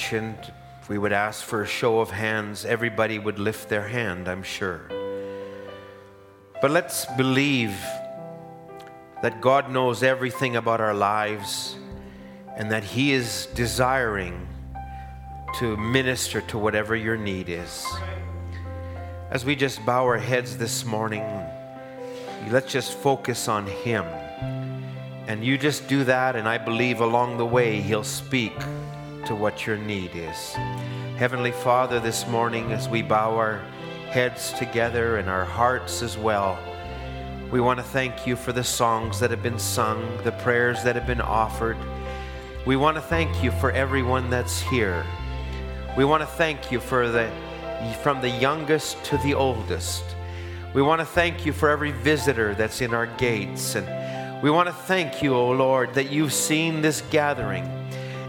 mentioned we would ask for a show of hands, everybody would lift their hand, I'm sure. But let's believe that God knows everything about our lives and that He is desiring to minister to whatever your need is. As we just bow our heads this morning, let's just focus on Him. And you just do that, and I believe along the way He'll speak to what your need is. Heavenly Father, this morning as we bow our heads together and our hearts as well, we want to thank you for the songs that have been sung, the prayers that have been offered. We want to thank you for everyone that's here. We want to thank you for the from the youngest to the oldest. We want to thank you for every visitor that's in our gates and we want to thank you, O oh Lord, that you've seen this gathering.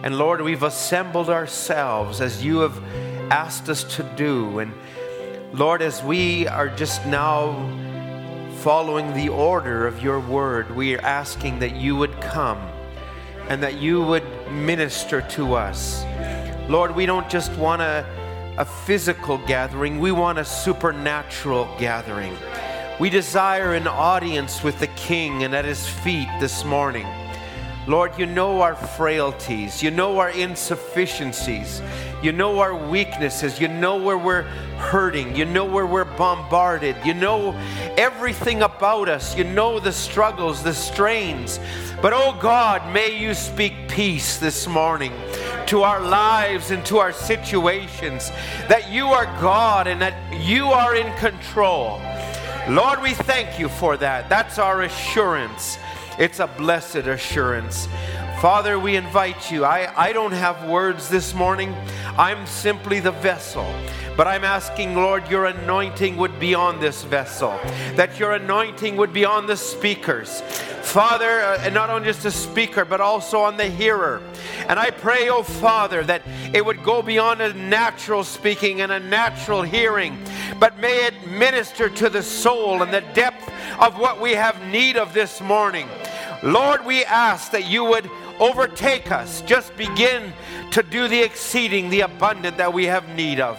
And Lord, we've assembled ourselves as you have asked us to do. And Lord, as we are just now following the order of your word, we are asking that you would come and that you would minister to us. Lord, we don't just want a, a physical gathering, we want a supernatural gathering. We desire an audience with the King and at his feet this morning. Lord, you know our frailties, you know our insufficiencies, you know our weaknesses, you know where we're hurting, you know where we're bombarded, you know everything about us, you know the struggles, the strains. But oh God, may you speak peace this morning to our lives and to our situations, that you are God and that you are in control. Lord, we thank you for that. That's our assurance. It's a blessed assurance. Father, we invite you. I, I don't have words this morning. I'm simply the vessel. But I'm asking, Lord, your anointing would be on this vessel, that your anointing would be on the speakers. Father, uh, and not on just the speaker, but also on the hearer. And I pray, oh Father, that it would go beyond a natural speaking and a natural hearing, but may it minister to the soul and the depth of what we have need of this morning. Lord, we ask that you would overtake us. Just begin to do the exceeding, the abundant that we have need of.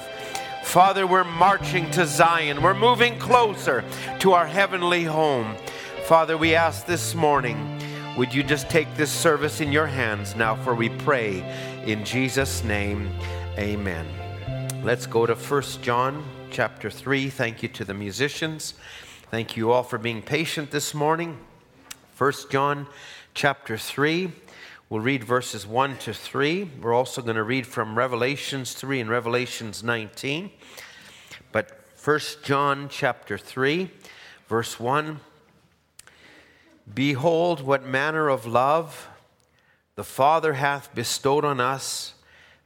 Father, we're marching to Zion. We're moving closer to our heavenly home. Father, we ask this morning, would you just take this service in your hands now, for we pray in Jesus' name. Amen. Let's go to 1 John chapter 3. Thank you to the musicians. Thank you all for being patient this morning. 1 John chapter 3. We'll read verses 1 to 3. We're also going to read from Revelations 3 and Revelations 19. But 1 John chapter 3, verse 1 Behold, what manner of love the Father hath bestowed on us,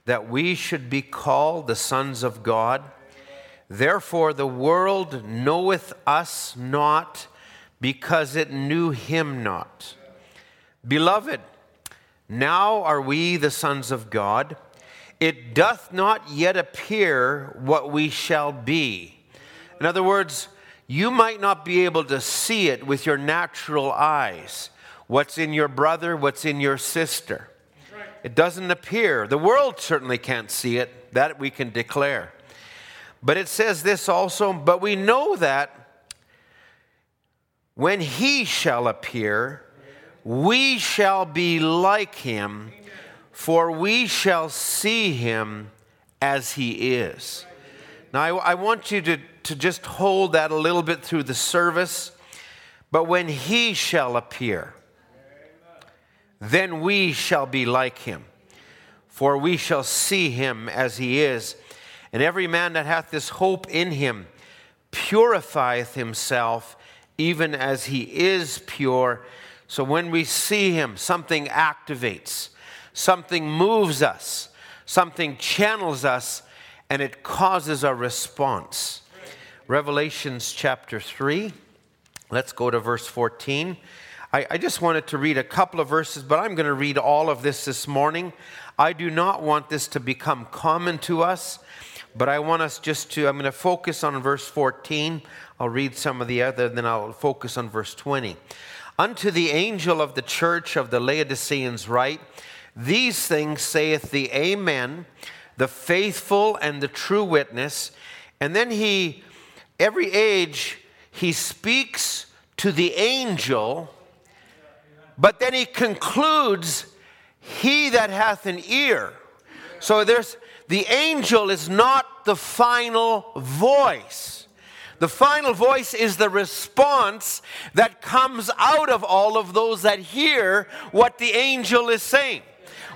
that we should be called the sons of God. Therefore, the world knoweth us not because it knew him not. Beloved, now are we the sons of God. It doth not yet appear what we shall be. In other words, you might not be able to see it with your natural eyes. What's in your brother, what's in your sister. It doesn't appear. The world certainly can't see it. That we can declare. But it says this also, but we know that when he shall appear, we shall be like him, for we shall see him as he is. Now, I, I, want you to, to just hold that a little bit through the service. But when he shall appear, then we shall be like him, for we shall see him as he is. And every man that hath this hope in him purifieth himself even as he is pure. So when we see him, something activates, something moves us, something channels us, and it causes a response. Revelations chapter 3, let's go to verse 14. I, I just wanted to read a couple of verses, but I'm going to read all of this this morning. I do not want this to become common to us, but I want us just to, I'm going to focus on verse 14. I'll read some of the other, then I'll focus on verse 20. Unto the angel of the church of the Laodiceans write, These things saith the Amen, the faithful and the true witness. And then he, every age, he speaks to the angel, but then he concludes, He that hath an ear. So there's the angel is not the final voice. The final voice is the response that comes out of all of those that hear what the angel is saying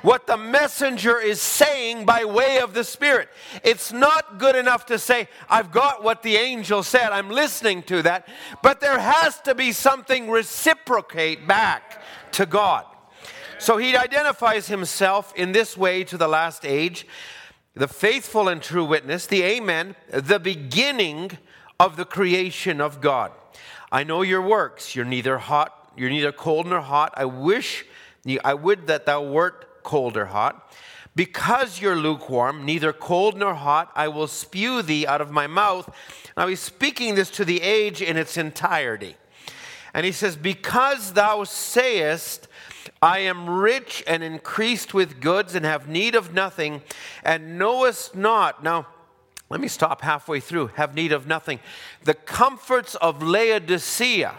what the messenger is saying by way of the Spirit. It's not good enough to say, I've got what the angel said, I'm listening to that, but there has to be something reciprocate back to God. So he identifies himself in this way to the last age the faithful and true witness, the Amen, the beginning of the creation of God. I know your works. You're neither hot, you're neither cold nor hot. I wish, I would that thou wert cold or hot. Because you're lukewarm, neither cold nor hot, I will spew thee out of my mouth. Now he's speaking this to the age in its entirety. And he says, Because thou sayest, I am rich and increased with goods and have need of nothing, and knowest not. Now, let me stop halfway through. Have need of nothing. The comforts of Laodicea,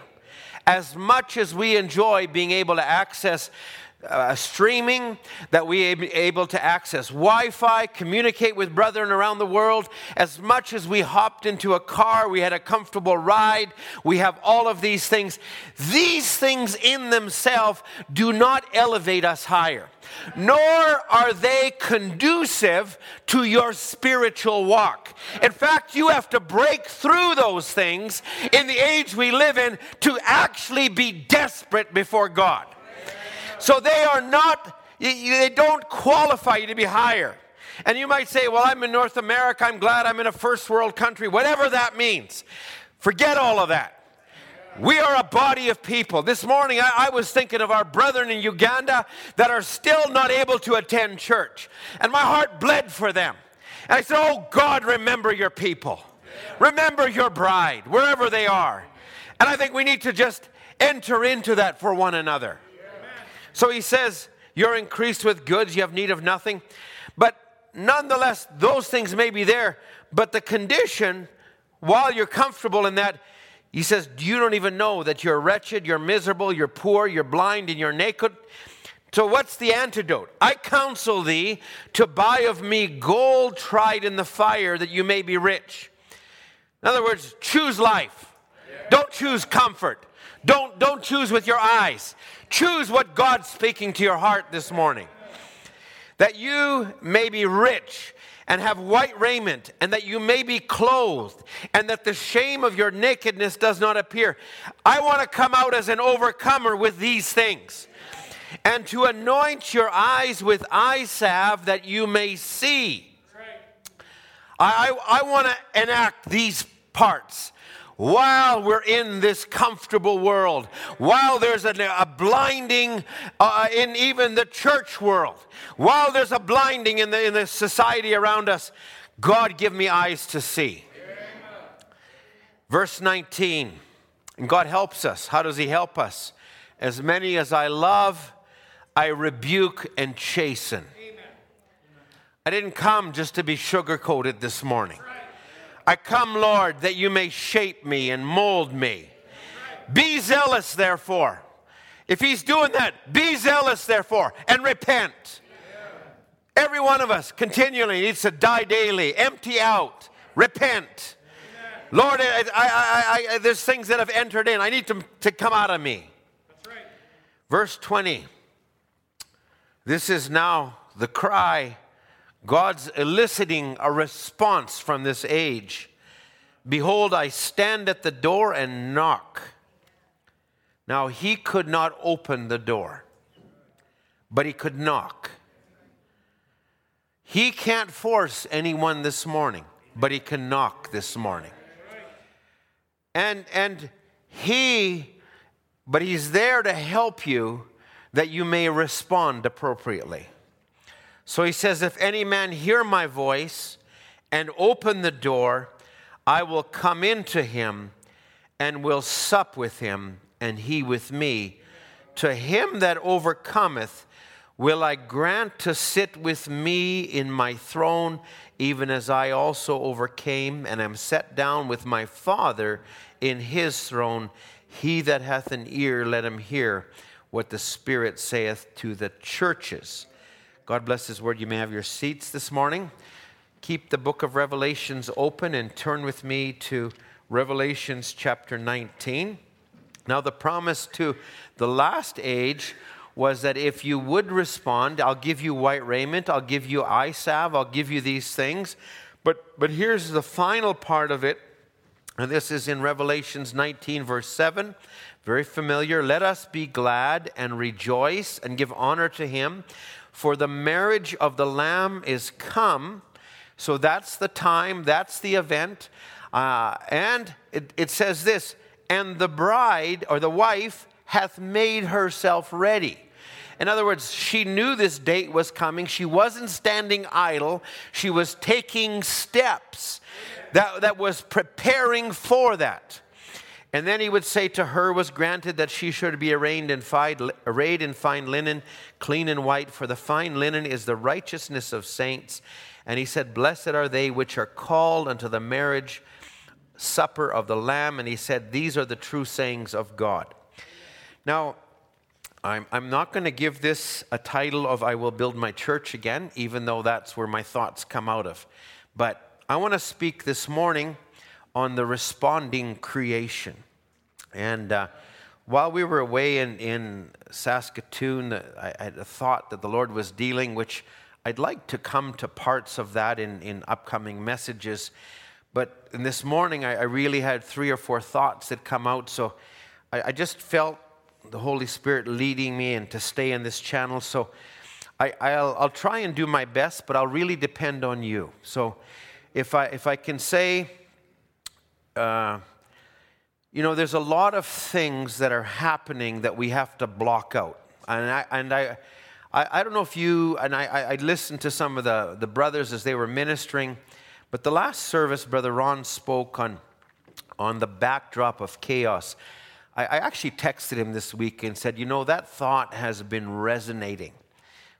as much as we enjoy being able to access uh, streaming, that we be able to access Wi Fi, communicate with brethren around the world. As much as we hopped into a car, we had a comfortable ride, we have all of these things. These things in themselves do not elevate us higher, nor are they conducive to your spiritual walk. In fact, you have to break through those things in the age we live in to actually be desperate before God. So they are not, they don't qualify you to be higher. And you might say, well, I'm in North America. I'm glad I'm in a first world country. Whatever that means. Forget all of that. We are a body of people. This morning, I, I, was thinking of our brethren in Uganda that are still not able to attend church. And my heart bled for them. And I said, Oh God, remember your people. Remember your bride, wherever they are. And I think we need to just enter into that for one another. So he says, You're increased with goods, you have need of nothing. But nonetheless, those things may be there. But the condition, while you're comfortable in that, he says, You don't even know that you're wretched, you're miserable, you're poor, you're blind, and you're naked. So, what's the antidote? I counsel thee to buy of me gold tried in the fire that you may be rich. In other words, choose life. Don't choose comfort. Don't, don't choose with your eyes. Choose what God's speaking to your heart this morning. That you may be rich and have white raiment, and that you may be clothed, and that the shame of your nakedness does not appear. I want to come out as an overcomer with these things, and to anoint your eyes with eye salve that you may see. I, I, I want to enact these parts while we're in this comfortable world, while there's a, a blinding uh, in even the church world, while there's a blinding in the, in the society around us, God give me eyes to see. Verse 19, and God helps us. How does He help us? As many as I love, I rebuke and chasten. I didn't come just to be sugar coated this morning. I come, Lord, that you may shape me and mold me. Be zealous, therefore. If he's doing that, be zealous, therefore, and repent. Every one of us continually needs to die daily, empty out, repent. Lord, I, I, I, there's things that have entered in. I need to, to come out of me. Verse 20. This is now the cry God's eliciting a response from this age. Behold, I stand at the door and knock. Now, he could not open the door, but he could knock. He can't force anyone this morning, but he can knock this morning. And, and he but He's there to help you that you may respond appropriately. So He says, If any man hear my voice and open the door, I will come into him and will sup with him, and he with me. To him that overcometh, will I grant to sit with me in my throne, even as I also overcame and am set down with my Father in his throne. He that hath an ear, let him hear what the Spirit saith to the churches. God bless his word. You may have your seats this morning. Keep the book of Revelations open and turn with me to Revelations chapter 19. Now, the promise to the last age was that if you would respond, I'll give you white raiment, I'll give you eye salve, I'll give you these things. But, but here's the final part of it, and this is in Revelations 19, verse 7. Very familiar. Let us be glad and rejoice and give honor to him, for the marriage of the Lamb is come. So that's the time, that's the event. Uh, and it, it says this, and the bride or the wife hath made herself ready. In other words, she knew this date was coming. She wasn't standing idle. She was taking steps that, that was preparing for that. And then he would say to her was granted that she should be arrayed in, fine, arrayed in fine linen, clean and white, for the fine linen is the righteousness of saints. And he said, Blessed are they which are called unto the marriage supper of the Lamb. And he said, These are the true sayings of God. Now, I'm, I'm not going to give this a title of I will build my church again, even though that's where my thoughts come out of. But I want to speak this morning on the responding creation. And uh, while we were away in, in Saskatoon, I, had a thought that the Lord was dealing, which I'd like to come to parts of that in, in upcoming messages. But this morning, I, I really had three or four thoughts that come out. So I, I just felt the Holy Spirit leading me and to stay in this channel. So I, will I'll try and do my best, but I'll really depend on you. So if I, if I can say, uh, you know, there's a lot of things that are happening that we have to block out. And I, and I, I, I don't know if you, and I, I listened to some of the, the brothers as they were ministering, but the last service, Brother Ron spoke on, on the backdrop of chaos. I, I actually texted him this week and said, You know, that thought has been resonating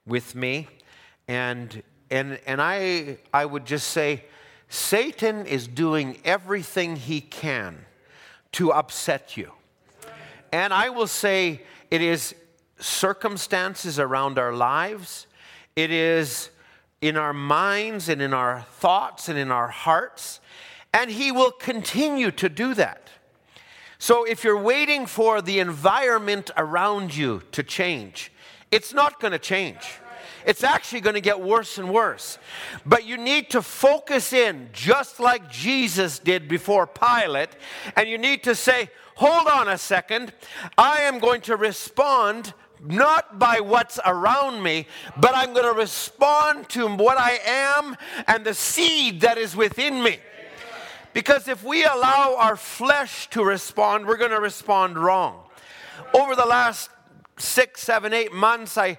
with me. And, and, and I, I would just say, Satan is doing everything he can to upset you. And I will say, it is circumstances around our lives, it is in our minds and in our thoughts and in our hearts, and he will continue to do that. So if you're waiting for the environment around you to change, it's not going to change. It's actually going to get worse and worse. But you need to focus in, just like Jesus did before Pilate, and you need to say, Hold on a second. I am going to respond not by what's around me, but I'm going to respond to what I am and the seed that is within me. Because if we allow our flesh to respond, we're going to respond wrong. Over the last six, seven, eight months, I,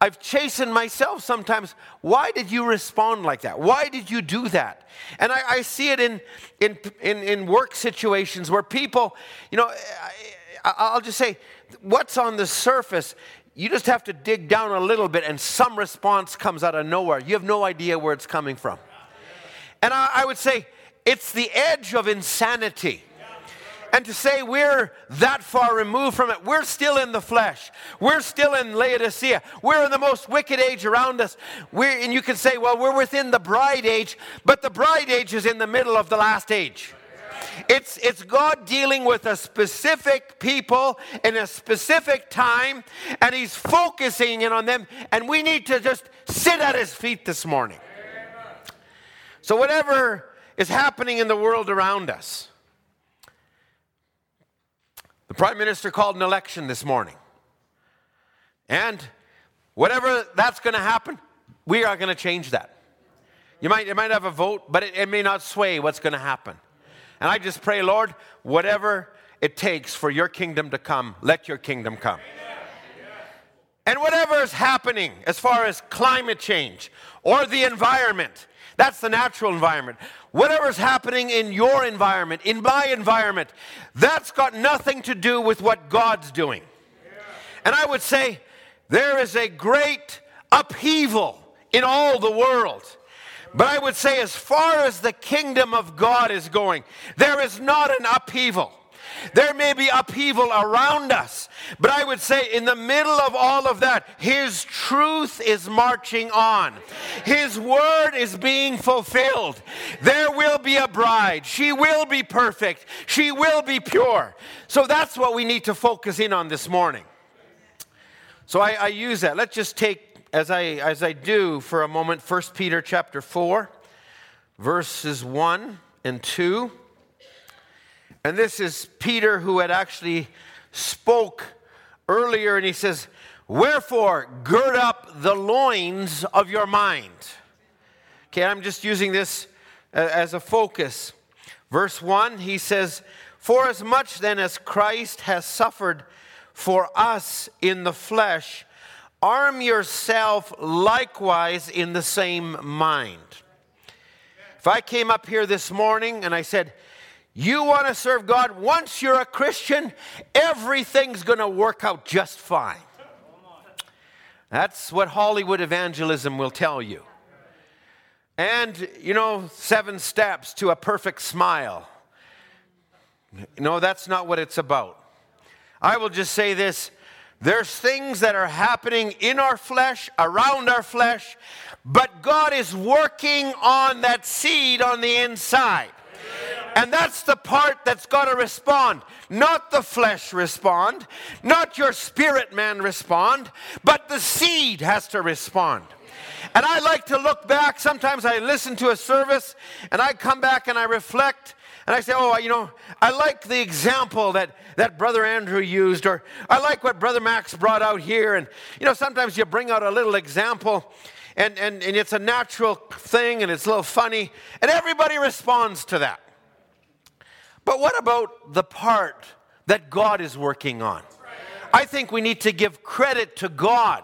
I've chastened myself sometimes. Why did you respond like that? Why did you do that? And I, I see it in, in, in, in, work situations where people, you know, I, I'll just say, what's on the surface, you just have to dig down a little bit and some response comes out of nowhere. You have no idea where it's coming from. And I, I would say, it's the edge of insanity. And to say we're that far removed from it, we're still in the flesh. We're still in Laodicea. We're in the most wicked age around us. We're, and you can say, well, we're within the bride age, but the bride age is in the middle of the last age. It's, it's God dealing with a specific people in a specific time, and He's focusing in on them, and we need to just sit at His feet this morning. So, whatever is happening in the world around us. The Prime Minister called an election this morning. And whatever that's going to happen, we are going to change that. You might, you might have a vote, but it, it may not sway what's going to happen. And I just pray, Lord, whatever it takes for your kingdom to come, let your kingdom come. And whatever is happening as far as climate change or the environment, that's the natural environment. Whatever's happening in your environment, in my environment, that's got nothing to do with what God's doing. And I would say there is a great upheaval in all the world. But I would say, as far as the kingdom of God is going, there is not an upheaval. There may be upheaval around us, but I would say in the middle of all of that, His truth is marching on. His word is being fulfilled. There will be a bride. She will be perfect. She will be pure. So that's what we need to focus in on this morning. So I, I use that. Let's just take as I, as I do for a moment, 1 Peter chapter 4, verses 1 and 2. And this is Peter who had actually spoke earlier, and he says, Wherefore, gird up the loins of your mind. Okay, I'm just using this uh, as a focus. Verse 1, he says, For as much then as Christ has suffered for us in the flesh, Arm yourself likewise in the same mind. If I came up here this morning and I said, You want to serve God, once you're a Christian, everything's going to work out just fine. That's what Hollywood evangelism will tell you. And, you know, seven steps to a perfect smile. No, that's not what it's about. I will just say this there's things that are happening in our flesh, around our flesh, but God is working on that seed on the inside. And that's the part that's got to respond. Not the flesh respond, not your spirit man respond, but the seed has to respond. And I like to look back. Sometimes I listen to a service and I come back and I reflect and I say, oh, you know, I like the example that, that Brother Andrew used, or I like what Brother Max brought out here. And, you know, sometimes you bring out a little example, and, and, and it's a natural thing, and it's a little funny, and everybody responds to that. But what about the part that God is working on? I think we need to give credit to God.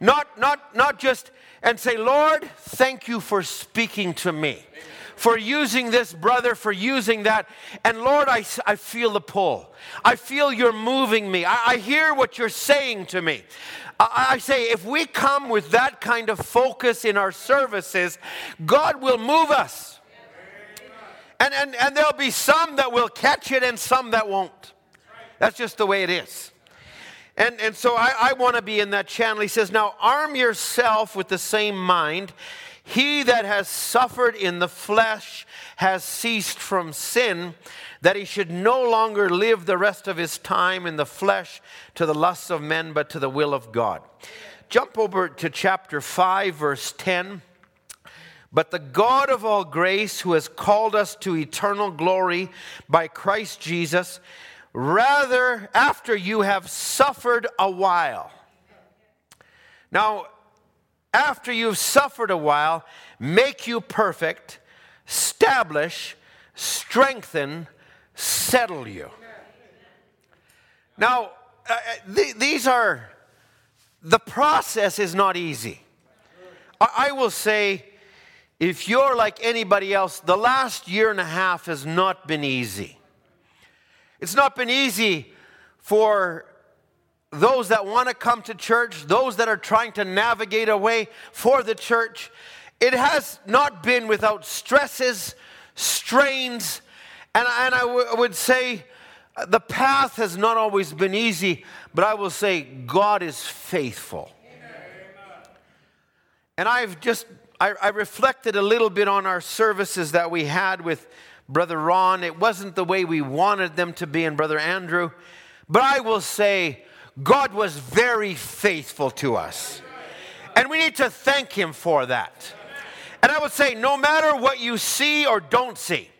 Not, not, not just and say, Lord, thank you for speaking to me for using this brother, for using that. And Lord, I, I feel the pull. I feel you're moving me. I, I hear what you're saying to me. I, I say, if we come with that kind of focus in our services, God will move us. And, and, and there'll be some that will catch it and some that won't. That's just the way it is. And, and so I, I want to be in that channel. He says, Now arm yourself with the same mind he that has suffered in the flesh has ceased from sin, that he should no longer live the rest of his time in the flesh to the lusts of men, but to the will of God. Jump over to chapter 5, verse 10. But the God of all grace, who has called us to eternal glory by Christ Jesus, rather after you have suffered a while. Now, after you've suffered a while, make you perfect, establish, strengthen, settle you. Now, uh, uh, th- these are, the process is not easy. I-, I will say, if you're like anybody else, the last year and a half has not been easy. It's not been easy for those that want to come to church, those that are trying to navigate a way for the church. It has not been without stresses, strains, and, and I w- would say uh, the path has not always been easy, but I will say God is faithful. And I've just, I, I reflected a little bit on our services that we had with Brother Ron. It wasn't the way we wanted them to be, and Brother Andrew. But I will say, God was very faithful to us. And we need to thank Him for that. And I would say, no matter what you see or don't see,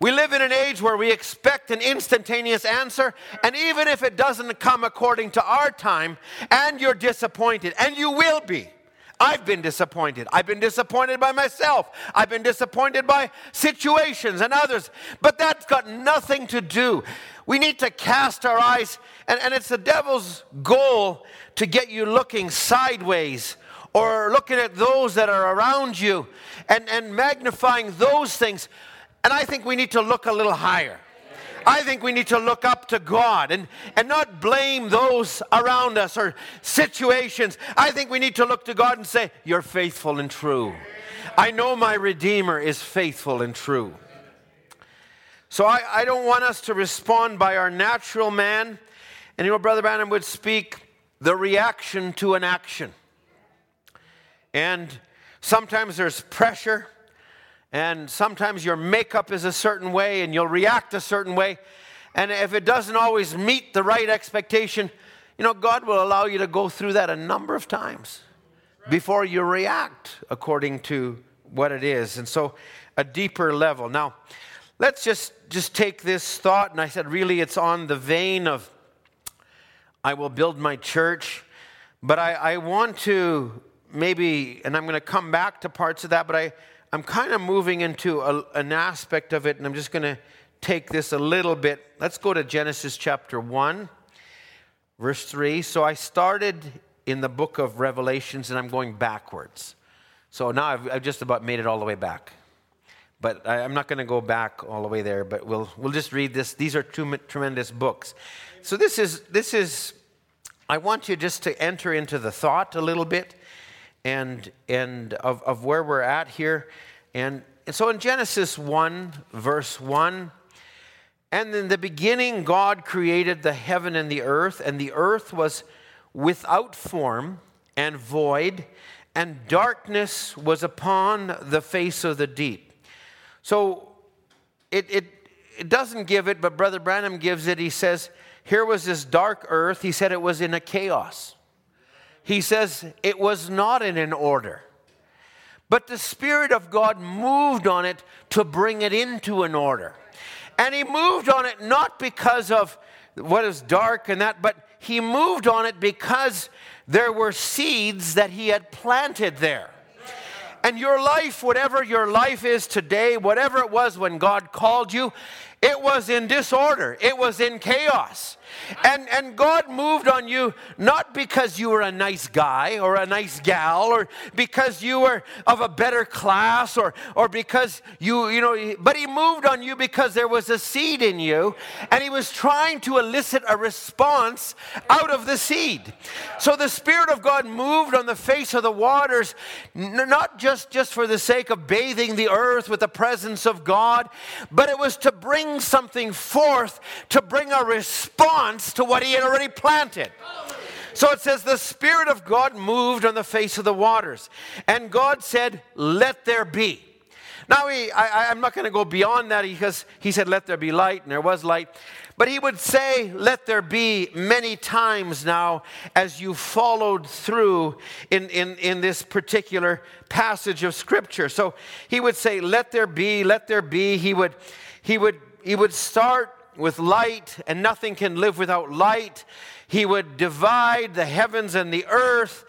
we live in an age where we expect an instantaneous answer, and even if it doesn't come according to our time, and you're disappointed, and you will be, I've been disappointed. I've been disappointed by myself. I've been disappointed by situations and others. But that's got nothing to do. We need to cast our eyes, and, and it's the devil's goal to get you looking sideways or looking at those that are around you and, and magnifying those things. And I think we need to look a little higher. I think we need to look up to God and, and not blame those around us or situations. I think we need to look to God and say, You're faithful and true. I know my Redeemer is faithful and true. So I, I don't want us to respond by our natural man. And you know, Brother Branham would speak the reaction to an action. And sometimes there's pressure, and sometimes your makeup is a certain way, and you'll react a certain way. And if it doesn't always meet the right expectation, you know, God will allow you to go through that a number of times before you react according to what it is. And so, a deeper level. Now, let's just just take this thought, and I said, really, it's on the vein of I will build my church, but I, I want to maybe, and I'm going to come back to parts of that, but I, I'm kind of moving into a, an aspect of it, and I'm just going to take this a little bit. Let's go to Genesis chapter 1, verse 3. So I started in the book of Revelations, and I'm going backwards. So now I've, I've just about made it all the way back. But I, am not going to go back all the way there, but we'll, we'll just read this. These are two tremendous books. So this is, this is, I want you just to enter into the thought a little bit and, and of, of where we're at here. And, and so in Genesis 1, verse 1, and in the beginning, God created the heaven and the earth, and the earth was without form and void, and darkness was upon the face of the deep. So it, it, it doesn't give it, but Brother Branham gives it. He says, Here was this dark earth. He said it was in a chaos he says it was not in an order. But the Spirit of God moved on it to bring it into an order. And he moved on it not because of what is dark and that, but he moved on it because there were seeds that he had planted there. And your life, whatever your life is today, whatever it was when God called you, it was in disorder, it was in chaos. And, and God moved on you not because you were a nice guy or a nice gal or because you were of a better class or, or because you, you know, but He moved on you because there was a seed in you and He was trying to elicit a response out of the seed. So the Spirit of God moved on the face of the waters, not just, just for the sake of bathing the earth with the presence of God, but it was to bring something forth, to bring a response response to what he had already planted. So it says, the Spirit of God moved on the face of the waters. And God said, Let there be. Now, he, I, am not going to go beyond that because he said, Let there be light, and there was light. But he would say, Let there be many times now as you followed through in, in, in this particular passage of Scripture. So he would say, Let there be, let there be. He would, he would, he would start with light, and nothing can live without light. He would divide the heavens and the earth.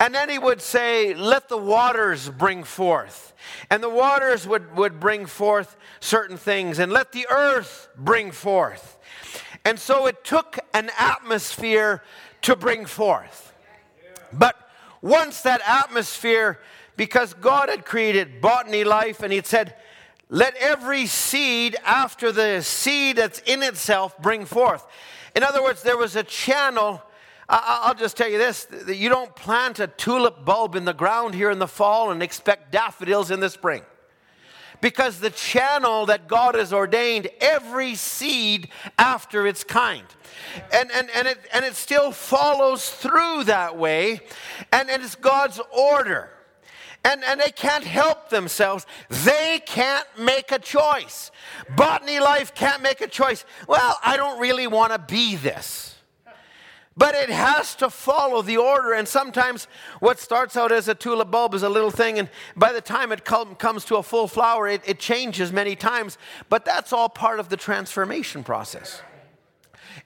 And then he would say, Let the waters bring forth. And the waters would, would bring forth certain things, and let the earth bring forth. And so it took an atmosphere to bring forth. But once that atmosphere, because God had created botany life, and He said, let every seed after the seed that's in itself bring forth. In other words, there was a channel. I'll just tell you this that you don't plant a tulip bulb in the ground here in the fall and expect daffodils in the spring. Because the channel that God has ordained, every seed after its kind. And, and, and, it, and it still follows through that way, and, and it's God's order and, and they can't help themselves. They can't make a choice. Botany life can't make a choice. Well, I don't really want to be this. But it has to follow the order. And sometimes what starts out as a tulip bulb is a little thing, and by the time it com- comes to a full flower, it, it changes many times. But that's all part of the transformation process.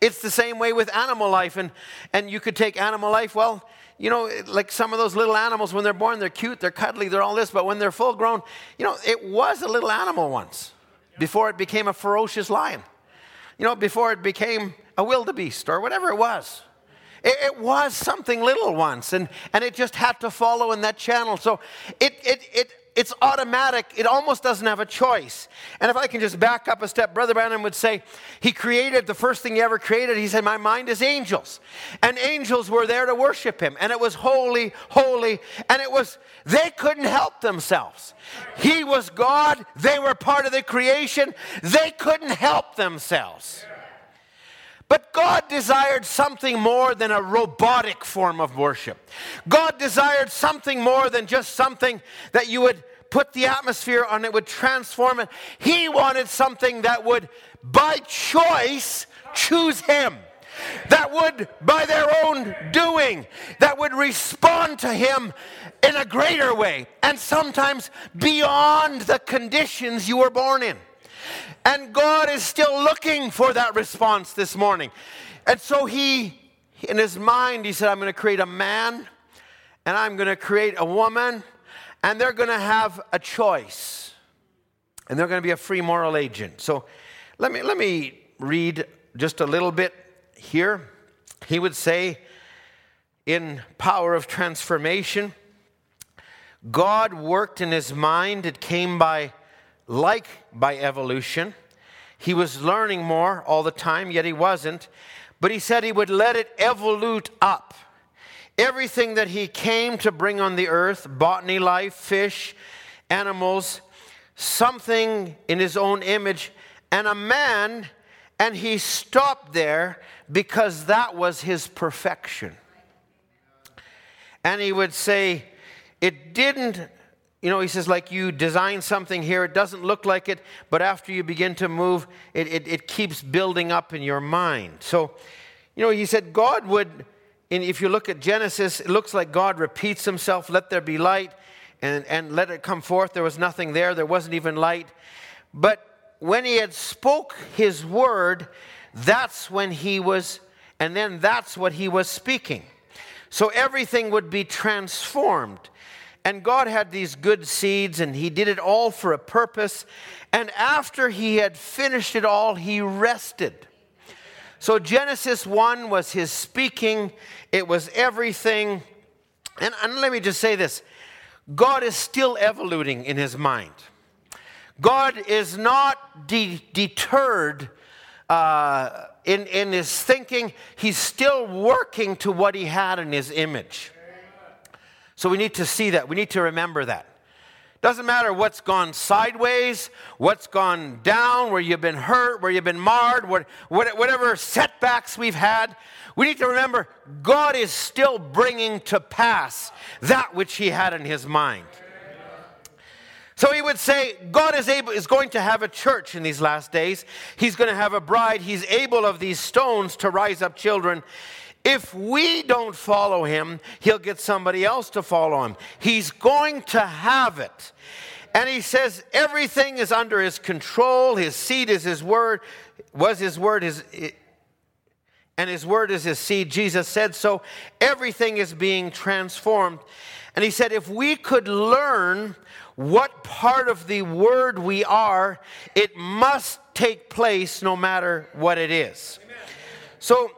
It's the same way with animal life. And, and you could take animal life, well, you know, like some of those little animals, when they're born, they're cute, they're cuddly, they're all this, but when they're full grown, you know, it was a little animal once before it became a ferocious lion, you know, before it became a wildebeest or whatever it was. It, it, was something little once, and, and it just had to follow in that channel. So it, it, it it's automatic. It almost doesn't have a choice. And if I can just back up a step, Brother Branham would say, He created the first thing He ever created. He said, My mind is angels. And angels were there to worship Him. And it was holy, holy. And it was, they couldn't help themselves. He was God. They were part of the creation. They couldn't help themselves. But God desired something more than a robotic form of worship. God desired something more than just something that you would put the atmosphere on, it would transform it. He wanted something that would, by choice, choose Him. That would, by their own doing, that would respond to Him in a greater way and sometimes beyond the conditions you were born in. And God is still looking for that response this morning. And so he, in his mind, he said, I'm going to create a man and I'm going to create a woman, and they're going to have a choice. And they're going to be a free moral agent. So let me, let me read just a little bit here. He would say, in Power of Transformation, God worked in his mind. It came by like by evolution. He was learning more all the time, yet he wasn't. But he said he would let it evolute up. Everything that he came to bring on the earth botany life, fish, animals, something in his own image, and a man, and he stopped there because that was his perfection. And he would say, It didn't you know, he says, like you design something here, it doesn't look like it, but after you begin to move, it, it, it keeps building up in your mind. So, you know, he said, God would, and if you look at Genesis, it looks like God repeats himself, let there be light, and, and let it come forth. There was nothing there, there wasn't even light. But when he had spoke his word, that's when he was, and then that's what he was speaking. So everything would be transformed. And God had these good seeds, and He did it all for a purpose. And after He had finished it all, He rested. So Genesis 1 was His speaking, it was everything. And, and let me just say this God is still evoluting in His mind. God is not de- deterred uh, in, in his thinking, he's still working to what he had in his image. So we need to see that. We need to remember that. Doesn't matter what's gone sideways, what's gone down, where you've been hurt, where you've been marred, what, whatever setbacks we've had. We need to remember God is still bringing to pass that which He had in His mind. So he would say, God is able is going to have a church in these last days. He's going to have a bride. He's able of these stones to rise up children. If we don't follow him, he'll get somebody else to follow him. He's going to have it. And he says everything is under his control. His seed is his word, was his word, his, and his word is his seed. Jesus said so. Everything is being transformed. And he said, if we could learn what part of the word we are, it must take place no matter what it is. Amen. So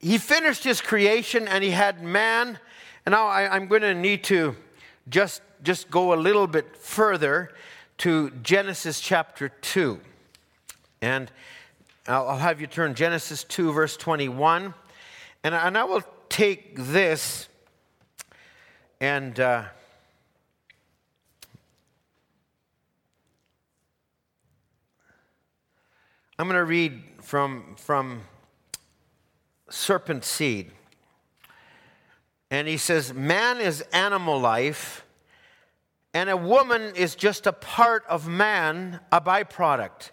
he finished his creation and he had man. And now I, am going to need to just, just go a little bit further to Genesis chapter 2. And I'll, I'll have you turn Genesis 2, verse 21. And, and I will take this and. Uh, I'm going to read from, from serpent seed. And he says, Man is animal life, and a woman is just a part of man, a byproduct.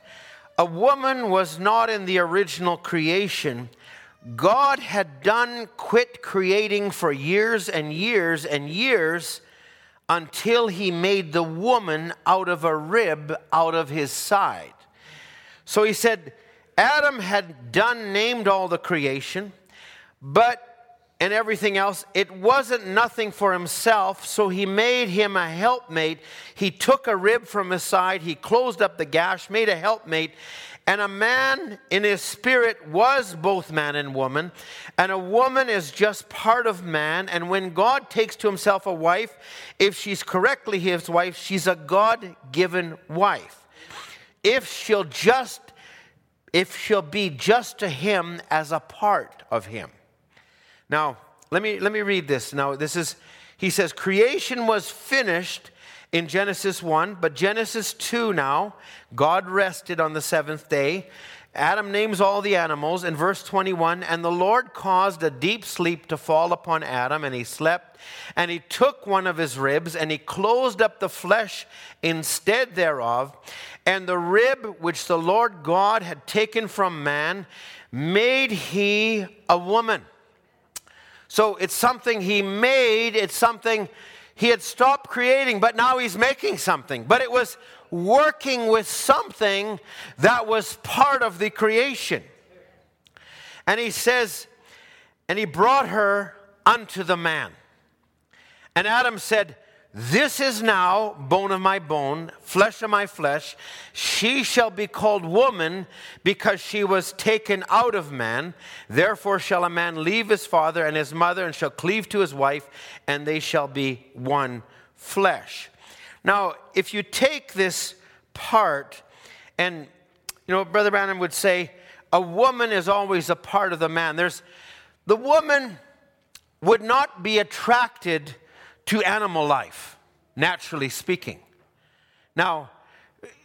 A woman was not in the original creation. God had done quit creating for years and years and years until he made the woman out of a rib out of his side. So he said, Adam had done, named all the creation, but and everything else, it wasn't nothing for himself, so he made him a helpmate. He took a rib from his side, he closed up the gash, made a helpmate, and a man in his spirit was both man and woman, and a woman is just part of man. And when God takes to himself a wife, if she's correctly his wife, she's a God given wife. If she'll just if she'll be just to him as a part of him. Now, let me, let me read this. Now, this is, he says, creation was finished in Genesis 1, but Genesis 2 now, God rested on the seventh day. Adam names all the animals in verse 21 and the Lord caused a deep sleep to fall upon Adam, and he slept. And he took one of his ribs and he closed up the flesh instead thereof. And the rib which the Lord God had taken from man made he a woman so it's something he made, it's something he had stopped creating, but now he's making something. But it was working with something that was part of the creation. And he says, and he brought her unto the man. And Adam said, this is now bone of my bone, flesh of my flesh. She shall be called woman because she was taken out of man. Therefore shall a man leave his father and his mother and shall cleave to his wife, and they shall be one flesh. Now, if you take this part, and you know, Brother Branham would say, a woman is always a part of the man. There's the woman would not be attracted to animal life, naturally speaking. Now,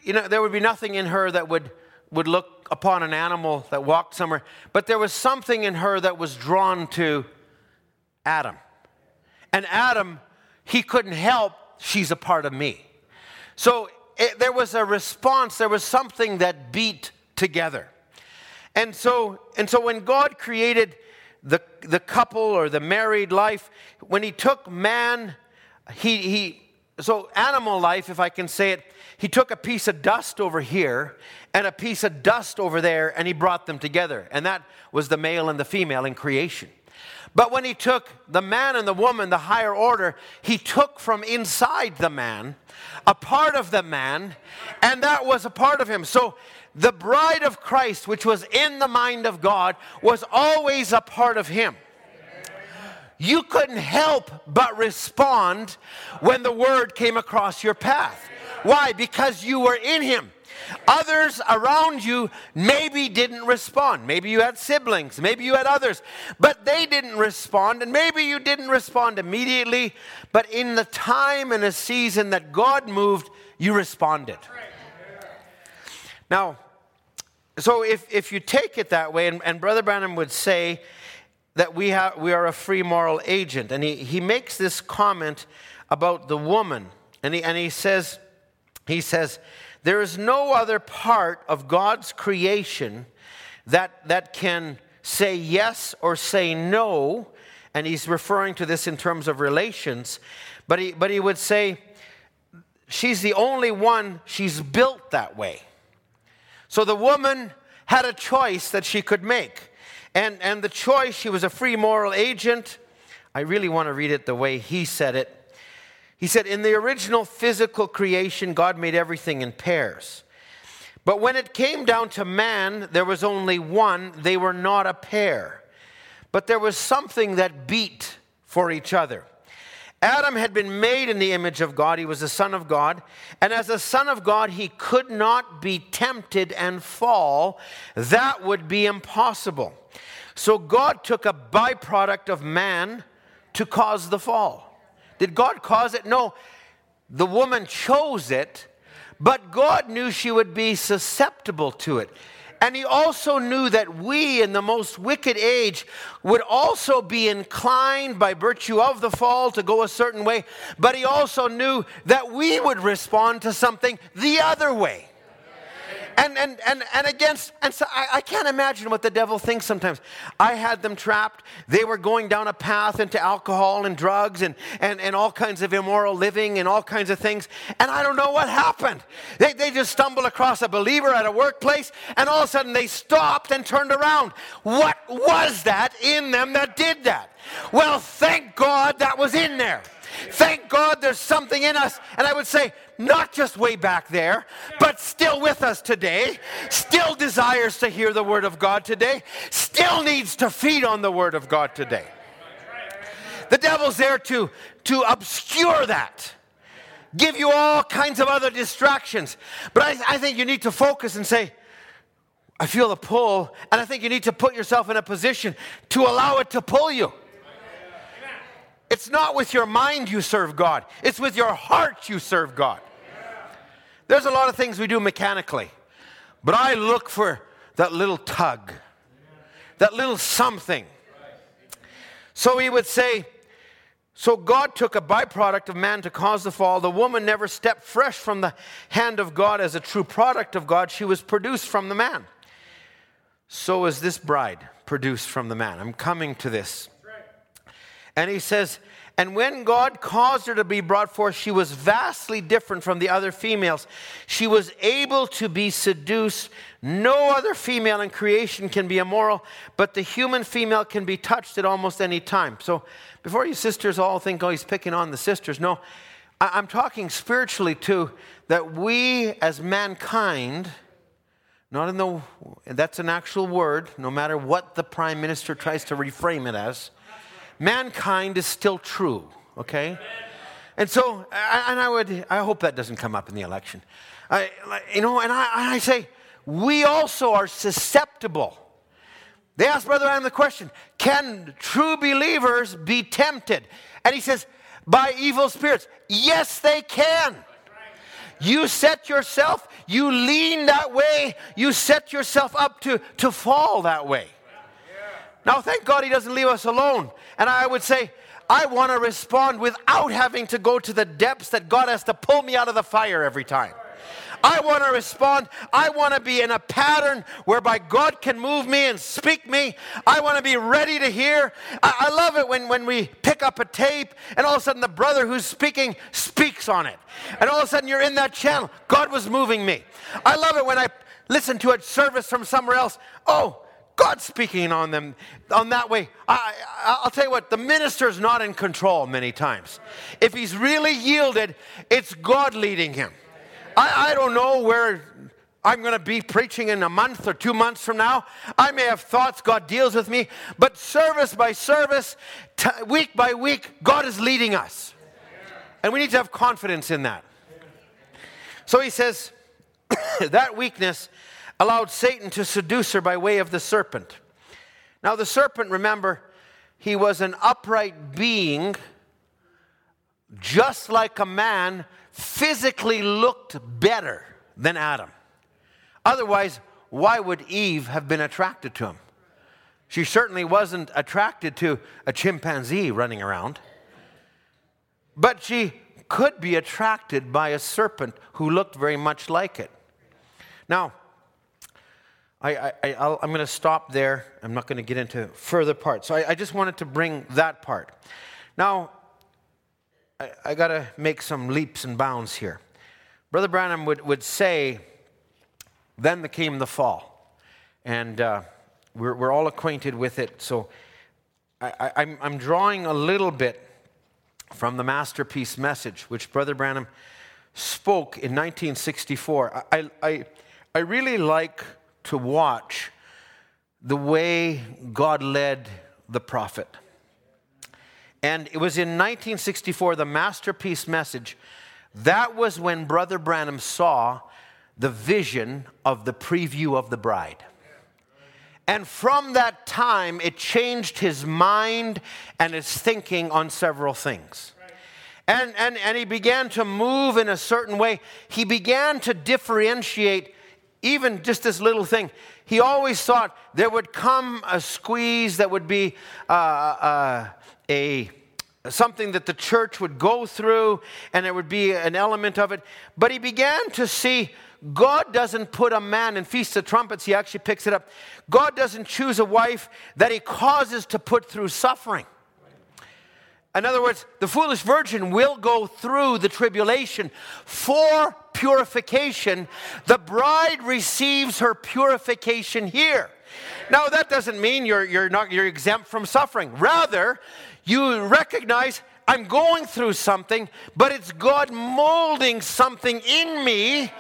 you know, there would be nothing in her that would, would look upon an animal that walked somewhere, but there was something in her that was drawn to Adam. And Adam, he couldn't help, she's a part of me. So it, there was a response, there was something that beat together. And so, and so when God created the, the couple or the married life, when he took man, he, he, so animal life, if I can say it, he took a piece of dust over here and a piece of dust over there and he brought them together. And that was the male and the female in creation. But when he took the man and the woman, the higher order, he took from inside the man a part of the man, and that was a part of him. So the bride of Christ, which was in the mind of God, was always a part of him. You couldn't help but respond when the word came across your path. Why? Because you were in him. Others around you maybe didn't respond. Maybe you had siblings, maybe you had others, but they didn't respond, and maybe you didn't respond immediately, but in the time and a season that God moved, you responded. Now, so if, if you take it that way, and, and Brother Branham would say that we, have, we are a free moral agent, and he, he makes this comment about the woman, and he, and he says, he says, there is no other part of God's creation that, that can say yes or say no, and he's referring to this in terms of relations, but he, but he would say, she's the only one, she's built that way. So the woman had a choice that she could make. And, and the choice, she was a free moral agent. I really want to read it the way he said it. He said, In the original physical creation, God made everything in pairs. But when it came down to man, there was only one. They were not a pair. But there was something that beat for each other. Adam had been made in the image of God. He was a son of God. And as a son of God, he could not be tempted and fall. That would be impossible. So God took a byproduct of man to cause the fall. Did God cause it? No. The woman chose it, but God knew she would be susceptible to it. And he also knew that we in the most wicked age would also be inclined by virtue of the fall to go a certain way, but he also knew that we would respond to something the other way. And, and, and, and against, and so I, I can't imagine what the devil thinks sometimes. I had them trapped. They were going down a path into alcohol and drugs and, and, and all kinds of immoral living and all kinds of things. And I don't know what happened. They, they just stumbled across a believer at a workplace and all of a sudden they stopped and turned around. What was that in them that did that? Well, thank God that was in there. Thank God there's something in us. And I would say, not just way back there, but still with us today, still desires to hear the Word of God today, still needs to feed on the Word of God today. The devil's there to, to obscure that, give you all kinds of other distractions. But I, I think you need to focus and say, I feel the pull, and I think you need to put yourself in a position to allow it to pull you. It's not with your mind you serve God, it's with your heart you serve God. There's a lot of things we do mechanically, but I look for that little tug, that little something. So he would say, so God took a byproduct of man to cause the fall. The woman never stepped fresh from the hand of God as a true product of God. She was produced from the man. So is this bride produced from the man. I'm coming to this. And he says, and when God caused her to be brought forth, she was vastly different from the other females. She was able to be seduced. No other female in creation can be immoral, but the human female can be touched at almost any time. So before you sisters all think, oh, he's picking on the sisters, no, I'm talking spiritually too, that we as mankind, not in the, that's an actual word, no matter what the prime minister tries to reframe it as mankind is still true, okay? And so, and I would, I hope that doesn't come up in the election. I, you know, and I, I say, we also are susceptible. They asked Brother Adam the question Can true believers be tempted? And he says, By evil spirits. Yes, they can. You set yourself, you lean that way, you set yourself up to, to fall that way. Now, thank God he doesn't leave us alone. And I would say, I want to respond without having to go to the depths that God has to pull me out of the fire every time. I want to respond. I want to be in a pattern whereby God can move me and speak me. I want to be ready to hear. I, I, love it when, when we pick up a tape and all of a sudden the brother who's speaking speaks on it. And all of a sudden you're in that channel. God was moving me. I love it when I listen to a service from somewhere else. Oh, God speaking on them on that way. I, I'll tell you what, the minister's not in control many times. If he's really yielded, it's God leading him. I, I don't know where I'm going to be preaching in a month or two months from now. I may have thoughts, God deals with me, but service by service, t- week by week, God is leading us. And we need to have confidence in that. So he says, that weakness allowed Satan to seduce her by way of the serpent. Now, the serpent, remember, he was an upright being, just like a man, physically looked better than Adam. Otherwise, why would Eve have been attracted to him? She certainly wasn't attracted to a chimpanzee running around, but she could be attracted by a serpent who looked very much like it. Now, I, I, i am going to stop there. I'm not going to get into further parts. So I, I just wanted to bring that part. Now, I, I got to make some leaps and bounds here. Brother Branham would, would say, then came the fall. And uh, we're, we're all acquainted with it. So I, I'm, I'm drawing a little bit from the masterpiece message, which Brother Branham spoke in 1964. I, I, I really like to watch the way God led the prophet. And it was in 1964, the masterpiece message. That was when Brother Branham saw the vision of the preview of the bride. And from that time, it changed his mind and his thinking on several things. And, and, and he began to move in a certain way. He began to differentiate even just this little thing, he always thought there would come a squeeze that would be uh, uh, a something that the church would go through, and there would be an element of it. But he began to see God doesn't put a man in Feast of Trumpets, he actually picks it up. God doesn't choose a wife that he causes to put through suffering. In other words, the foolish virgin will go through the tribulation for purification. The bride receives her purification here. Now, that doesn't mean you're, you're, not, you're exempt from suffering. Rather, you recognize I'm going through something, but it's God molding something in me.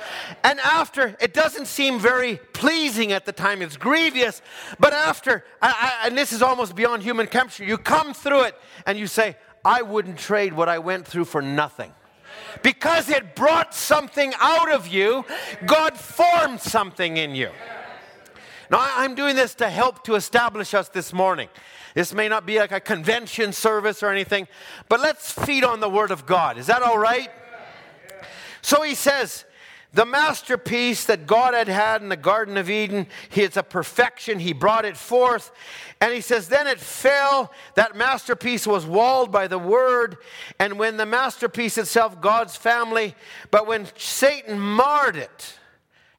And after, it doesn't seem very pleasing at the time, it's grievous. But after, I, I, and this is almost beyond human comprehension, you come through it and you say, I wouldn't trade what I went through for nothing. Because it brought something out of you, God formed something in you. Now, I'm doing this to help to establish us this morning. This may not be like a convention service or anything, but let's feed on the Word of God. Is that all right? So he says, the masterpiece that God had had in the Garden of Eden, it's a perfection. He brought it forth. And he says, then it fell. That masterpiece was walled by the word. And when the masterpiece itself, God's family, but when Satan marred it,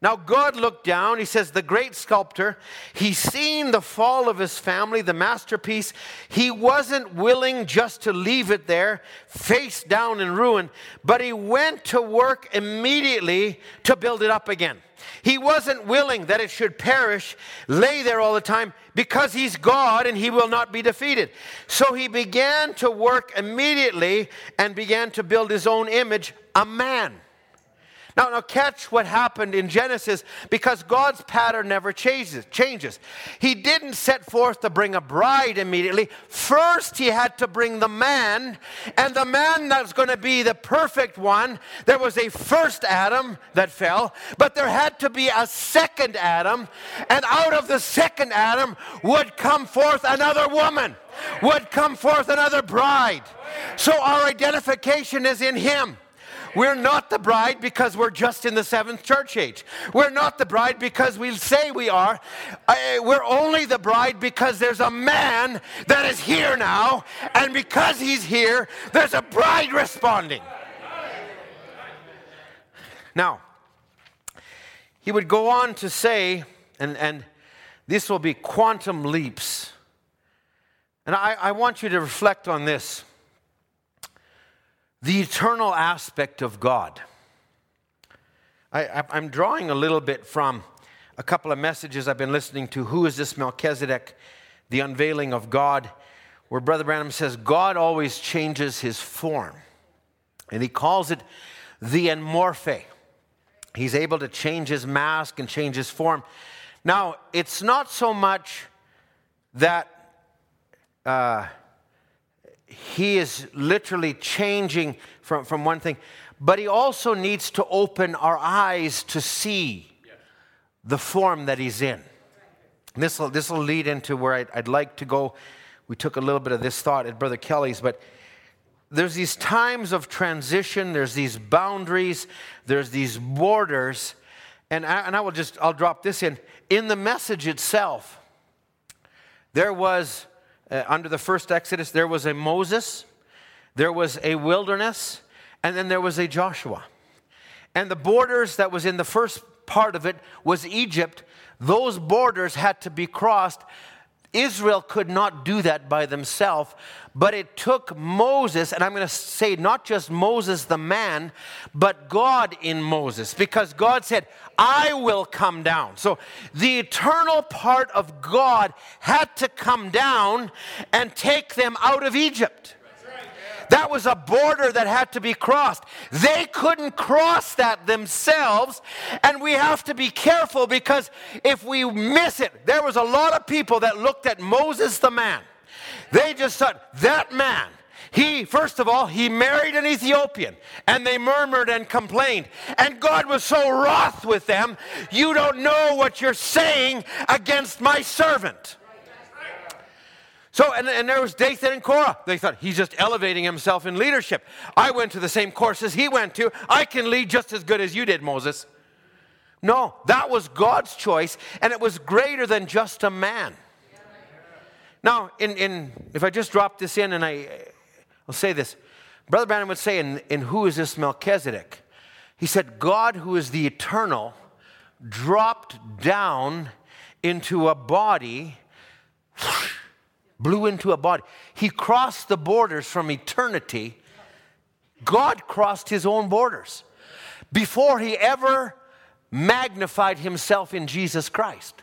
now, God looked down. He says, the great sculptor, he's seen the fall of his family, the masterpiece. He wasn't willing just to leave it there, face down in ruin, but he went to work immediately to build it up again. He wasn't willing that it should perish, lay there all the time, because he's God and he will not be defeated. So he began to work immediately and began to build his own image, a man. Now, now catch what happened in Genesis because God's pattern never changes, changes. He didn't set forth to bring a bride immediately. First, he had to bring the man, and the man that's going to be the perfect one. There was a first Adam that fell, but there had to be a second Adam, and out of the second Adam would come forth another woman, would come forth another bride. So our identification is in him. We're not the bride because we're just in the seventh church age. We're not the bride because we say we are. Uh, we're only the bride because there's a man that is here now, and because he's here, there's a bride responding. Now, he would go on to say, and, and this will be quantum leaps. And I, I want you to reflect on this the eternal aspect of God. I, am drawing a little bit from a couple of messages I've been listening to. Who is this Melchizedek? The unveiling of God, where Brother Branham says God always changes his form. And he calls it the enmorphe. He's able to change his mask and change his form. Now, it's not so much that. Uh, he is literally changing from, from one thing, but he also needs to open our eyes to see the form that he's in. This will, this will lead into where I'd, I'd like to go. We took a little bit of this thought at Brother Kelly's, but there's these times of transition, there's these boundaries, there's these borders, and I, and I will just, I'll drop this in. In the message itself, there was uh, under the first Exodus, there was a Moses, there was a wilderness, and then there was a Joshua. And the borders that was in the first part of it was Egypt. Those borders had to be crossed Israel could not do that by themselves, but it took Moses, and I'm going to say not just Moses the man, but God in Moses, because God said, I will come down. So the eternal part of God had to come down and take them out of Egypt. That was a border that had to be crossed. They couldn't cross that themselves, and we have to be careful because if we miss it, there was a lot of people that looked at Moses the man. They just thought, that man, he, first of all, he married an Ethiopian, and they murmured and complained. And God was so wroth with them, you don't know what you're saying against my servant. So, and, and there was Dathan and Korah. They thought he's just elevating himself in leadership. I went to the same courses he went to. I can lead just as good as you did, Moses. No, that was God's choice, and it was greater than just a man. Now, in, in, if I just drop this in and I, I'll say this. Brother Branham would say, in, in Who is this Melchizedek? He said, God, who is the eternal, dropped down into a body, blew into a body. He crossed the borders from eternity. God crossed his own borders before he ever magnified himself in Jesus Christ.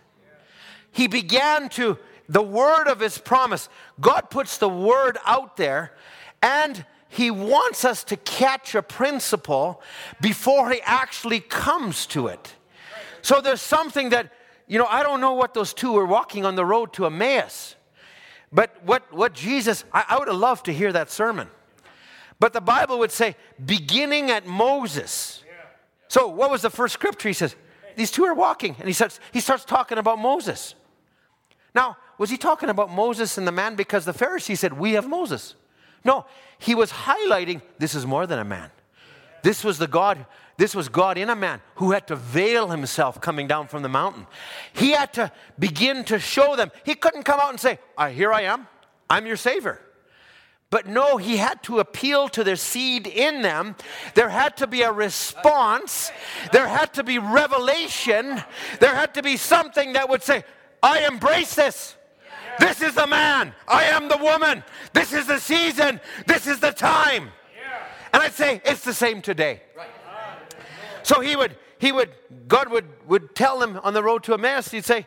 He began to, the word of his promise, God puts the word out there and he wants us to catch a principle before he actually comes to it. So there's something that, you know, I don't know what those two were walking on the road to Emmaus. But what, what Jesus, I, I would have loved to hear that sermon. But the Bible would say, beginning at Moses. So what was the first scripture? He says, these two are walking. And he starts, he starts talking about Moses. Now, was he talking about Moses and the man because the Pharisees said, We have Moses? No, he was highlighting this is more than a man. This was the God, this was God in a man who had to veil himself coming down from the mountain. He had to begin to show them. He couldn't come out and say, ah, Here I am, I'm your Savior. But no, he had to appeal to their seed in them. There had to be a response. There had to be revelation. There had to be something that would say, I embrace this. This is the man. I am the woman. This is the season. This is the time. And I'd say it's the same today. So he would, he would, God would, would tell them on the road to Emmaus, he'd say,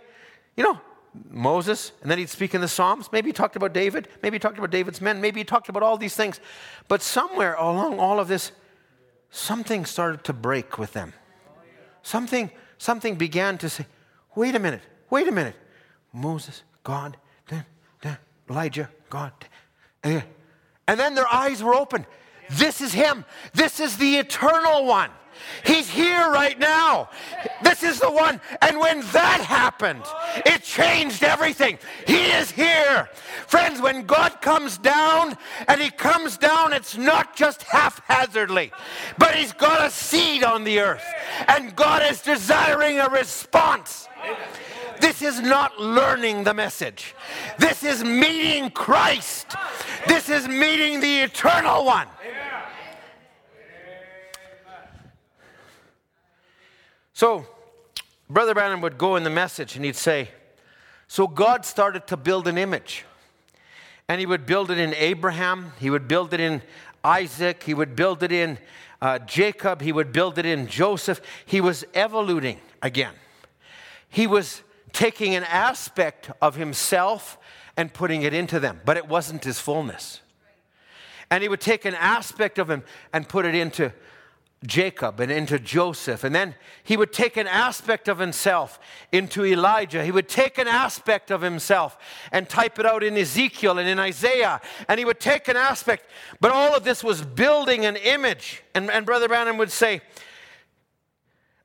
you know, Moses, and then he'd speak in the Psalms. Maybe he talked about David. Maybe he talked about David's men. Maybe he talked about all these things. But somewhere along all of this, something started to break with them. Something, something began to say, wait a minute, wait a minute. Moses, God, Elijah, God. And then their eyes were open. This is Him. This is the eternal one. He's here right now. This is the one. And when that happened, it changed everything. He is here. Friends, when God comes down, and He comes down, it's not just haphazardly, but He's got a seed on the earth. And God is desiring a response. This is not learning the message. This is meeting Christ. This is meeting the eternal one. So, Brother Branham would go in the message and he'd say, So God started to build an image. And he would build it in Abraham, he would build it in Isaac, he would build it in uh, Jacob, he would build it in Joseph. He was evoluting again. He was taking an aspect of himself and putting it into them, but it wasn't his fullness. And he would take an aspect of him and put it into Jacob and into Joseph. And then he would take an aspect of himself into Elijah. He would take an aspect of himself and type it out in Ezekiel and in Isaiah. And he would take an aspect. But all of this was building an image. And, and Brother Branham would say,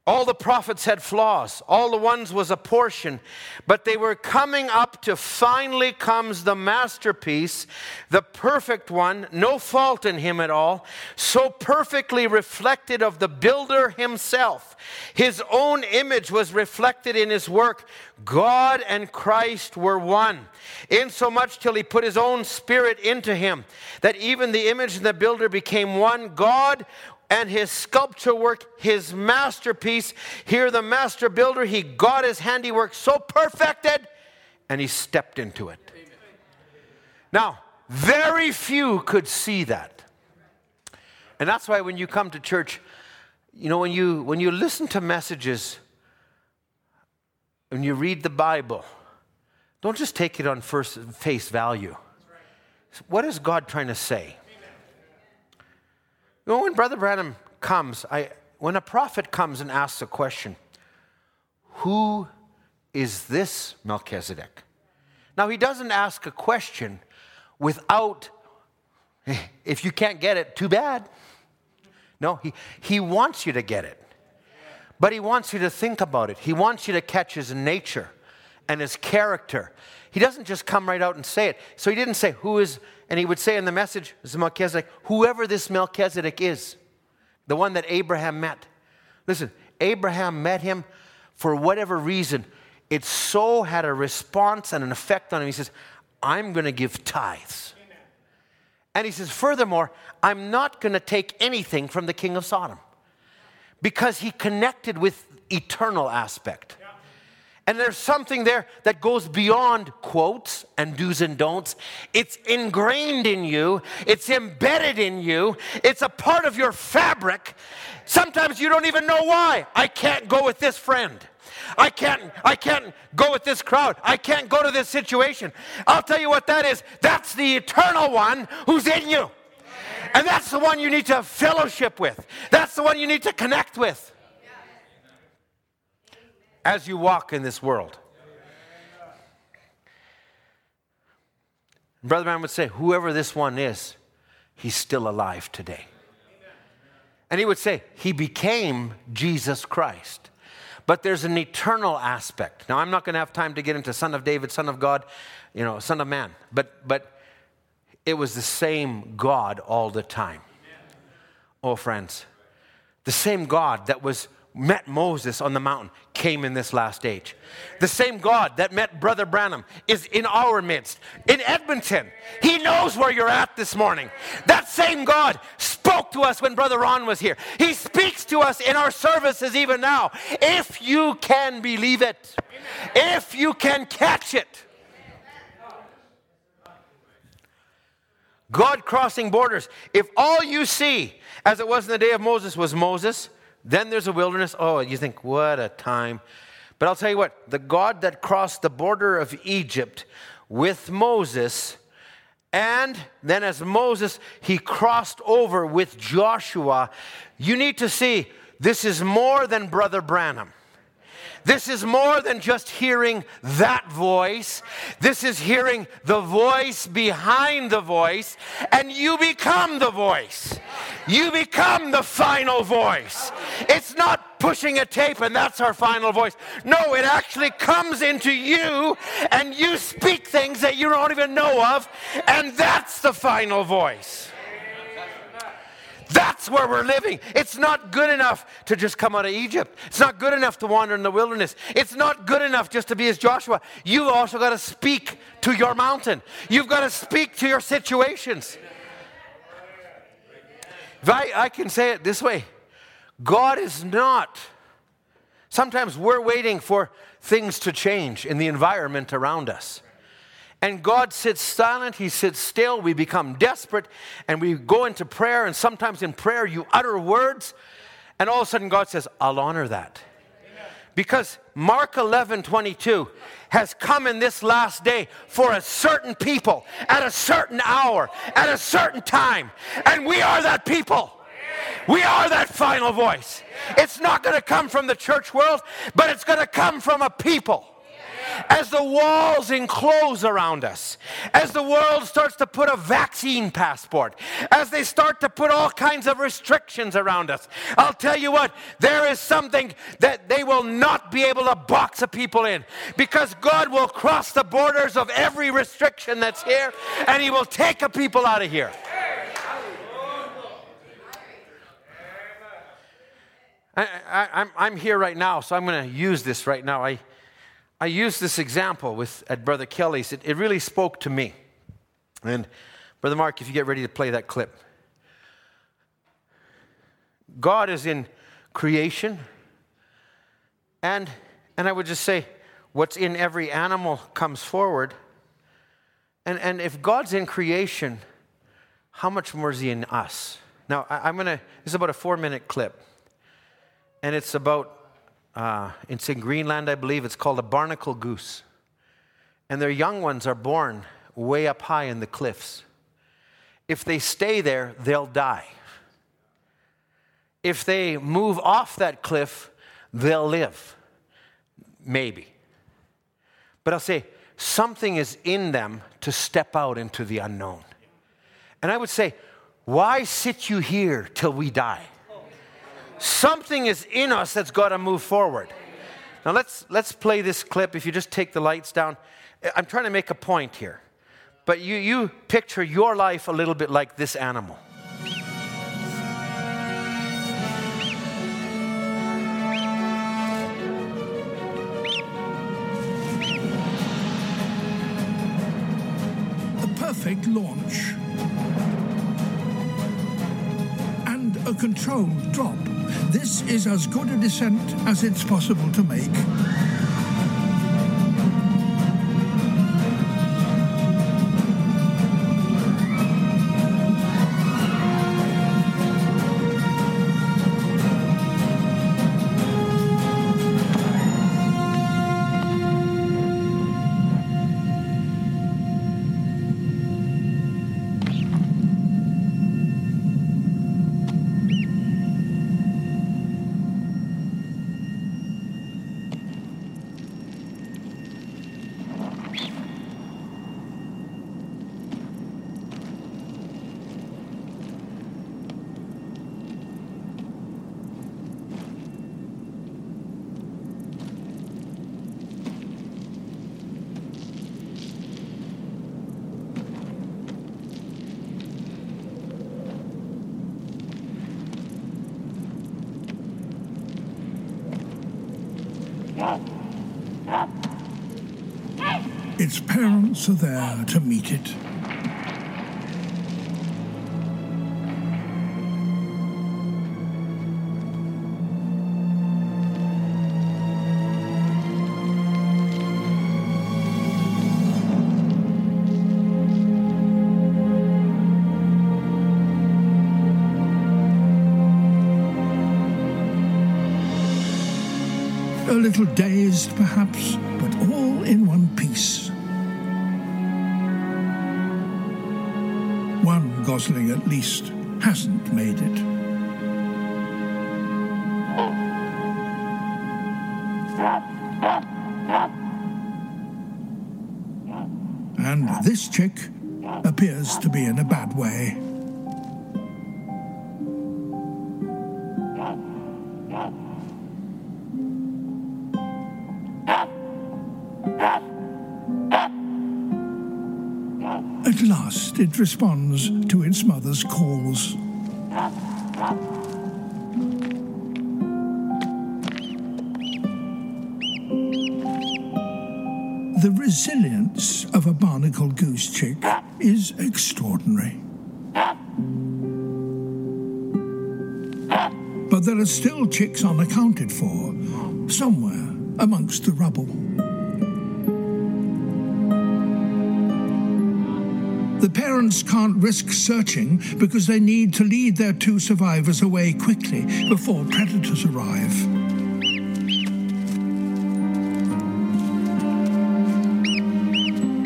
all the prophets had flaws. All the ones was a portion. But they were coming up to finally comes the masterpiece, the perfect one, no fault in him at all, so perfectly reflected of the builder himself. His own image was reflected in his work. God and Christ were one, insomuch till he put his own spirit into him, that even the image and the builder became one. God and his sculpture work, his masterpiece. Here, the master builder, he got his handiwork so perfected and he stepped into it. Now, very few could see that. And that's why when you come to church, you know, when you, when you listen to messages, when you read the Bible, don't just take it on first face value. What is God trying to say? You know, when Brother Branham comes, I, when a prophet comes and asks a question, who is this Melchizedek? Now, he doesn't ask a question without, eh, if you can't get it, too bad. No, he, he wants you to get it. But he wants you to think about it. He wants you to catch his nature and his character. He doesn't just come right out and say it. So he didn't say, Who is and he would say in the message, Melchizedek, whoever this Melchizedek is, the one that Abraham met. Listen, Abraham met him for whatever reason. It so had a response and an effect on him. He says, I'm going to give tithes. Amen. And he says, furthermore, I'm not going to take anything from the king of Sodom. because he connected with eternal aspect. And there's something there that goes beyond quotes and do's and don'ts. It's ingrained in you, it's embedded in you, it's a part of your fabric. Sometimes you don't even know why. I can't go with this friend. I can't I can't go with this crowd. I can't go to this situation. I'll tell you what that is. That's the eternal one who's in you. And that's the one you need to fellowship with. That's the one you need to connect with as you walk in this world. Brother Branham would say, whoever this one is, he's still alive today. And he would say, he became Jesus Christ. But there's an eternal aspect. Now, I'm not going to have time to get into Son of David, Son of God, you know, Son of Man. But, but it was the same God all the time. Oh, friends, the same God that was met Moses on the mountain came in this last age. The same God that met Brother Branham is in our midst, in Edmonton. He knows where you're at this morning. That same God spoke to us when Brother Ron was here. He speaks to us in our services even now. If you can believe it, if you can catch it. God crossing borders. If all you see, as it was in the day of Moses, was Moses, then there's a wilderness. Oh, you think, what a time. But I'll tell you what, the God that crossed the border of Egypt with Moses, and then as Moses, he crossed over with Joshua, you need to see this is more than Brother Branham. This is more than just hearing that voice. This is hearing the voice behind the voice, and you become the voice. You become the final voice. It's not pushing a tape and that's our final voice. No, it actually comes into you, and you speak things that you don't even know of, and that's the final voice. That's where we're living. It's not good enough to just come out of Egypt. It's not good enough to wander in the wilderness. It's not good enough just to be as Joshua. You've also got to speak to your mountain, you've got to speak to your situations. If I, I can say it this way God is not. Sometimes we're waiting for things to change in the environment around us. And God sits silent, He sits still. We become desperate and we go into prayer. And sometimes in prayer, you utter words, and all of a sudden, God says, I'll honor that. Because Mark 11 22 has come in this last day for a certain people at a certain hour, at a certain time. And we are that people. We are that final voice. It's not going to come from the church world, but it's going to come from a people as the walls enclose around us, as the world starts to put a vaccine passport, as they start to put all kinds of restrictions around us, I'll tell you what, there is something that they will not be able to box a people in because God will cross the borders of every restriction that's here and He will take a people out of here. I, am here right now, so I'm going to use this right now. I, I used this example with at Brother Kelly's. It, it really spoke to me. And Brother Mark, if you get ready to play that clip. God is in creation. And, and I would just say, what's in every animal comes forward. And, and if God's in creation, how much more is He in us? Now, I, I'm going to, this is about a four minute clip. And it's about uh, it's in Greenland, I believe. It's called a barnacle goose. And their young ones are born way up high in the cliffs. If they stay there, they'll die. If they move off that cliff, they'll live. Maybe. But I'll say, something is in them to step out into the unknown. And I would say, why sit you here till we die? Something is in us that's got to move forward. Now let's let's play this clip. If you just take the lights down, I'm trying to make a point here. But you you picture your life a little bit like this animal. The perfect launch and a controlled drop This is as good a descent as it's possible to make. Are there to meet it. A little dazed, perhaps, gosling at least hasn't made it. And this chick appears to be in a bad way. Responds to its mother's calls. The resilience of a barnacle goose chick is extraordinary. But there are still chicks unaccounted for, somewhere amongst the rubble. The parents can't risk searching because they need to lead their two survivors away quickly before predators arrive.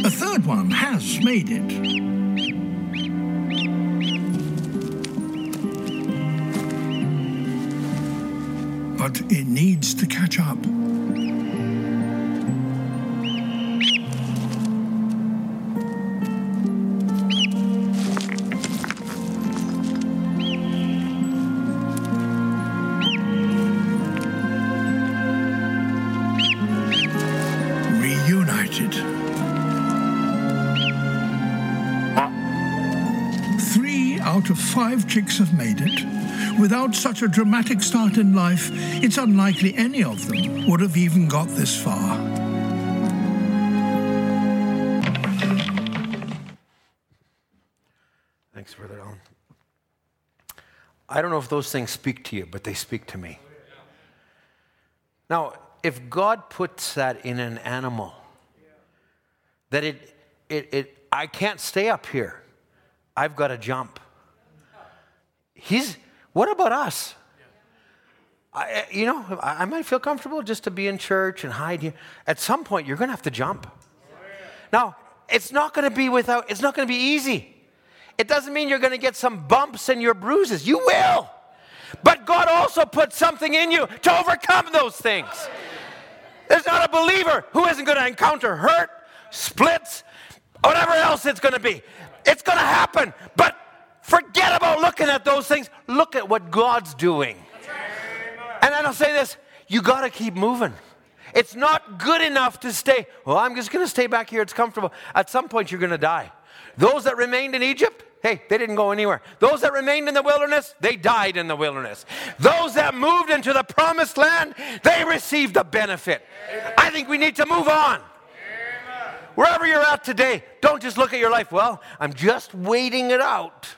A third one has made it. Such a dramatic start in life, it's unlikely any of them would have even got this far. Thanks, Brother Alan. I don't know if those things speak to you, but they speak to me. Now, if God puts that in an animal, that it, it, it, I can't stay up here, I've got to jump. He's, what about us? I, eh, you know, I I might feel comfortable just to be in church and hide here. At some point, you're going to have to jump. Now, it's not going to be without, it's not going to be easy. It doesn't mean you're going to get some bumps and your bruises. You will. But God also put something in you to overcome those things. There's not a believer who isn't going to encounter hurt, splits, whatever else it's going to be. It's going to happen. But forget about looking at those things. Look at what God's doing. And then I'll say this you got to keep moving. It's not good enough to stay, well, I'm just going to stay back here. It's comfortable. At some point, you're going to die. Those that remained in Egypt, hey, they didn't go anywhere. Those that remained in the wilderness, they died in the wilderness. Those that moved into the promised land, they received the benefit. I think we need to move on. Wherever you're at today, don't just look at your life, well, I'm just waiting it out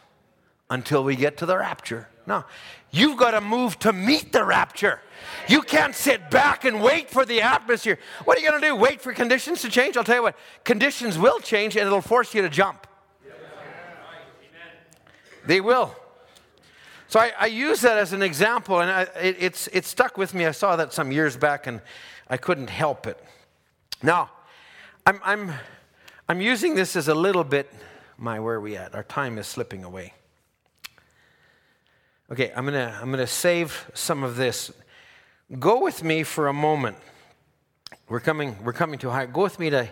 until we get to the rapture. No. You've got to move to meet the rapture. You can't sit back and wait for the atmosphere. What are you going to do? Wait for conditions to change? I'll tell you what, conditions will change and it'll force you to jump. They will. So I, I use that as an example, and I, it, it's, it stuck with me. I saw that some years back, and I couldn't help it. Now, I'm, I'm, I'm using this as a little bit. My, where are we at? Our time is slipping away. Okay, I'm gonna, I'm gonna save some of this. Go with me for a moment. We're coming, we're coming to a high. Go with me to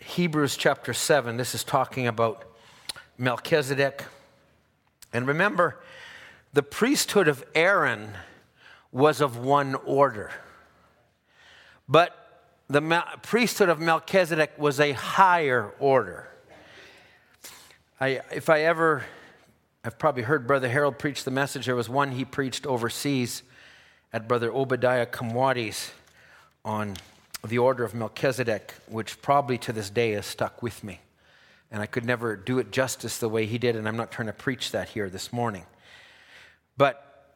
Hebrews chapter 7. This is talking about Melchizedek. And remember, the priesthood of Aaron was of one order. But the priesthood of Melchizedek was a higher order. I, if I ever, I've probably heard Brother Harold preach the message. There was one he preached overseas at Brother Obadiah Kamwadi's on the order of Melchizedek, which probably to this day is stuck with me. And I could never do it justice the way he did, and I'm not trying to preach that here this morning. But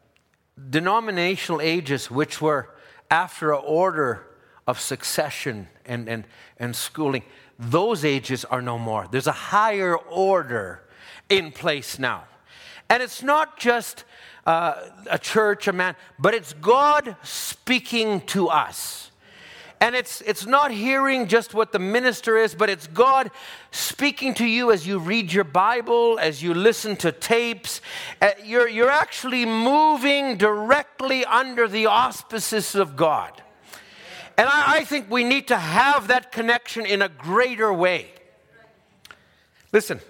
denominational ages, which were after an order of succession and, and, and schooling, those ages are no more. There's a higher order in place now. And it's not just uh, a church, a man, but it's God speaking to us. And it's, it's not hearing just what the minister is, but it's God speaking to you as you read your Bible, as you listen to tapes. Uh, you're, you're actually moving directly under the auspices of God. And I, I think we need to have that connection in a greater way. Listen,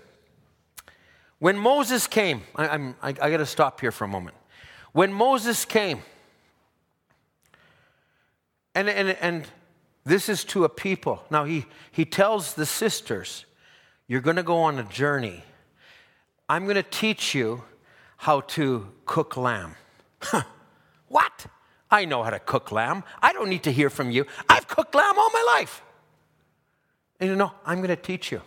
when Moses came, I, I'm, I, I got to stop here for a moment. When Moses came, and, and, and this is to a people. Now, he, he tells the sisters, You're going to go on a journey. I'm going to teach you how to cook lamb. what? I know how to cook lamb. I don't need to hear from you. I've cooked lamb all my life. And you know, I'm going to teach you.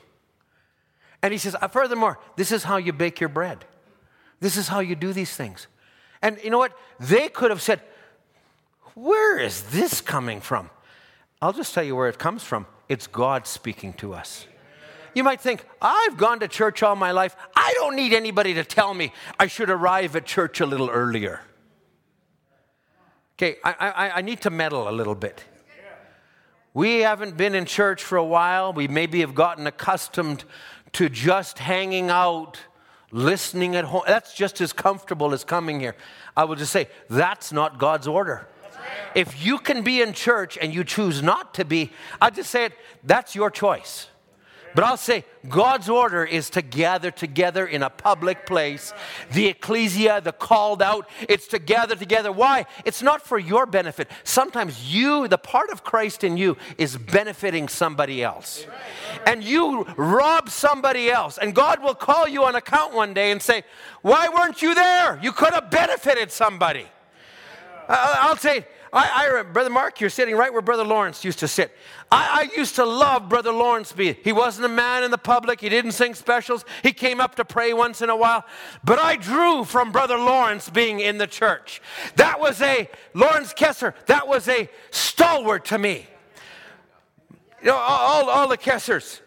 And he says, uh, furthermore, this is how you bake your bread. This is how you do these things. And you know what? They could have said, Where is this coming from? I'll just tell you where it comes from. It's God speaking to us. You might think, I've gone to church all my life. I don't need anybody to tell me I should arrive at church a little earlier. Okay, I, I, I need to meddle a little bit. We haven't been in church for a while. We maybe have gotten accustomed to just hanging out, listening at home. That's just as comfortable as coming here. I will just say, that's not God's order. If you can be in church and you choose not to be, I just say it, that's your choice. But I'll say God's order is to gather together in a public place. The ecclesia, the called out, it's to gather together. Why? It's not for your benefit. Sometimes you, the part of Christ in you, is benefiting somebody else. And you rob somebody else. And God will call you on account one day and say, Why weren't you there? You could have benefited somebody. Uh, I'll say, I, I, Brother Mark, you're sitting right where Brother Lawrence used to sit. I, I used to love Brother Lawrence B. He wasn't a man in the public. He didn't sing specials. He came up to pray once in a while. But I drew from Brother Lawrence being in the church. That was a, Lawrence Kessler, that was a stalwart to me. You know, all, all the Kesslers.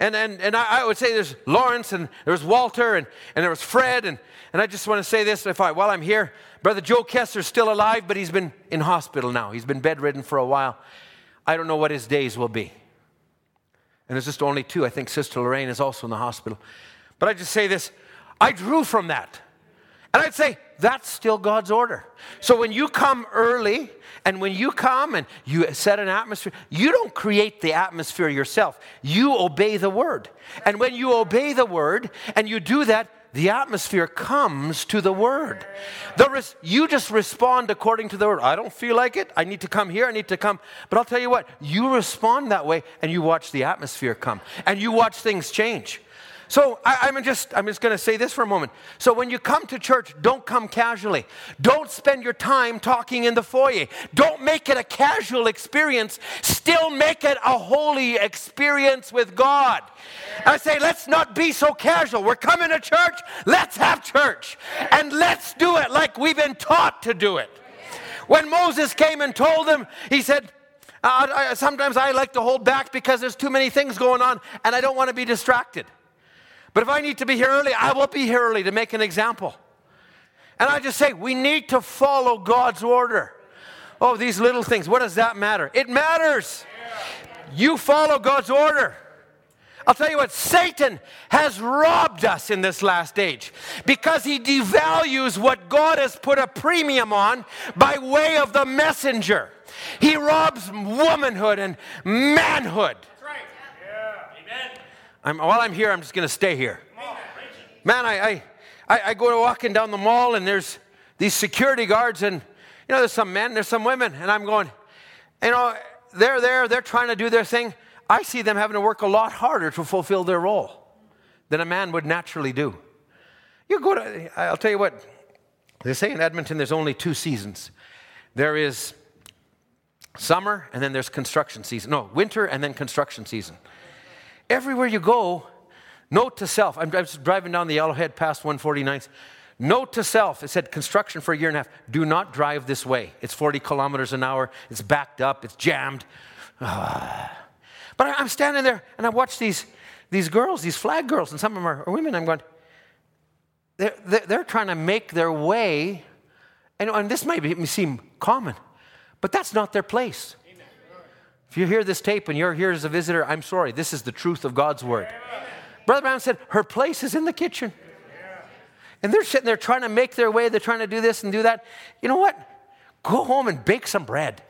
And, and, and I, I would say there's Lawrence and there's Walter and, and there was Fred. And, and I just want to say this if I, while I'm here, Brother Joe Kessler's still alive, but he's been in hospital now. He's been bedridden for a while. I don't know what his days will be. And there's just only two. I think Sister Lorraine is also in the hospital. But I just say this I drew from that. And I'd say, that's still God's order. So when you come early and when you come and you set an atmosphere, you don't create the atmosphere yourself. You obey the word. And when you obey the word and you do that, the atmosphere comes to the word. The res- you just respond according to the word. I don't feel like it. I need to come here. I need to come. But I'll tell you what, you respond that way and you watch the atmosphere come and you watch things change. So I, am just I'm just going to say this for a moment. So when you come to church, don't come casually. Don't spend your time talking in the foyer. Don't make it a casual experience. Still make it a holy experience with God. I say, let's not be so casual. We're coming to church. Let's have church, and let's do it like we've been taught to do it. When Moses came and told them, he said, uh, I, sometimes I like to hold back because there's too many things going on and I don't want to be distracted. But if I need to be here early, I will be here early to make an example. And I just say, we need to follow God's order. Oh, these little things, what does that matter? It matters. You follow God's order. I'll tell you what, Satan has robbed us in this last age because he devalues what God has put a premium on by way of the messenger. He robs womanhood and manhood. I'm, while I'm here, I'm just going to stay here. Man, I, I, I go walking down the mall and there's these security guards and, you know, there's some men, there's some women, and I'm going, you know, they're there, they're trying to do their thing. I see them having to work a lot harder to fulfill their role than a man would naturally do. You go to, I'll tell you what, they say in Edmonton there's only two seasons. There is summer and then there's construction season. No, winter and then construction season. Everywhere you go, note to self. I'm driving down the Yellowhead past 149th. Note to self, it said construction for a year and a half. Do not drive this way. It's 40 kilometers an hour. It's backed up. It's jammed. Ah. But I'm standing there and I watch these, these girls, these flag girls, and some of them are, women. I'm going, they're, they're, trying to make their way, and, and this might be, seem common, but that's not their place. If you hear this tape and you're here as a visitor, I'm sorry. This is the truth of God's word. Amen. Brother Brown said, her place is in the kitchen. And they're sitting there trying to make their way. They're trying to do this and do that. You know what? Go home and bake some bread.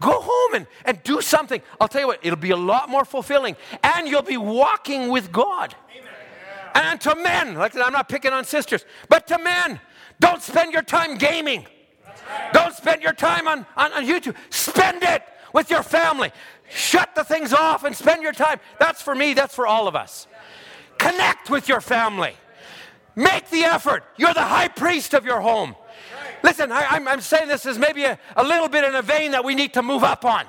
Go home and, and do something. I'll tell you what, it'll be a lot more fulfilling. And you'll be walking with God. Amen. And to men, like I'm not picking on sisters, but to men, don't spend your time gaming. Right. Don't spend your time on, on, on YouTube. Spend it with your family. Shut the things off and spend your time. That's for me, that's for all of us. Connect with your family. Make the effort. You're the high priest of your home. Listen, I, am saying this is maybe a, a little bit in a vein that we need to move up on.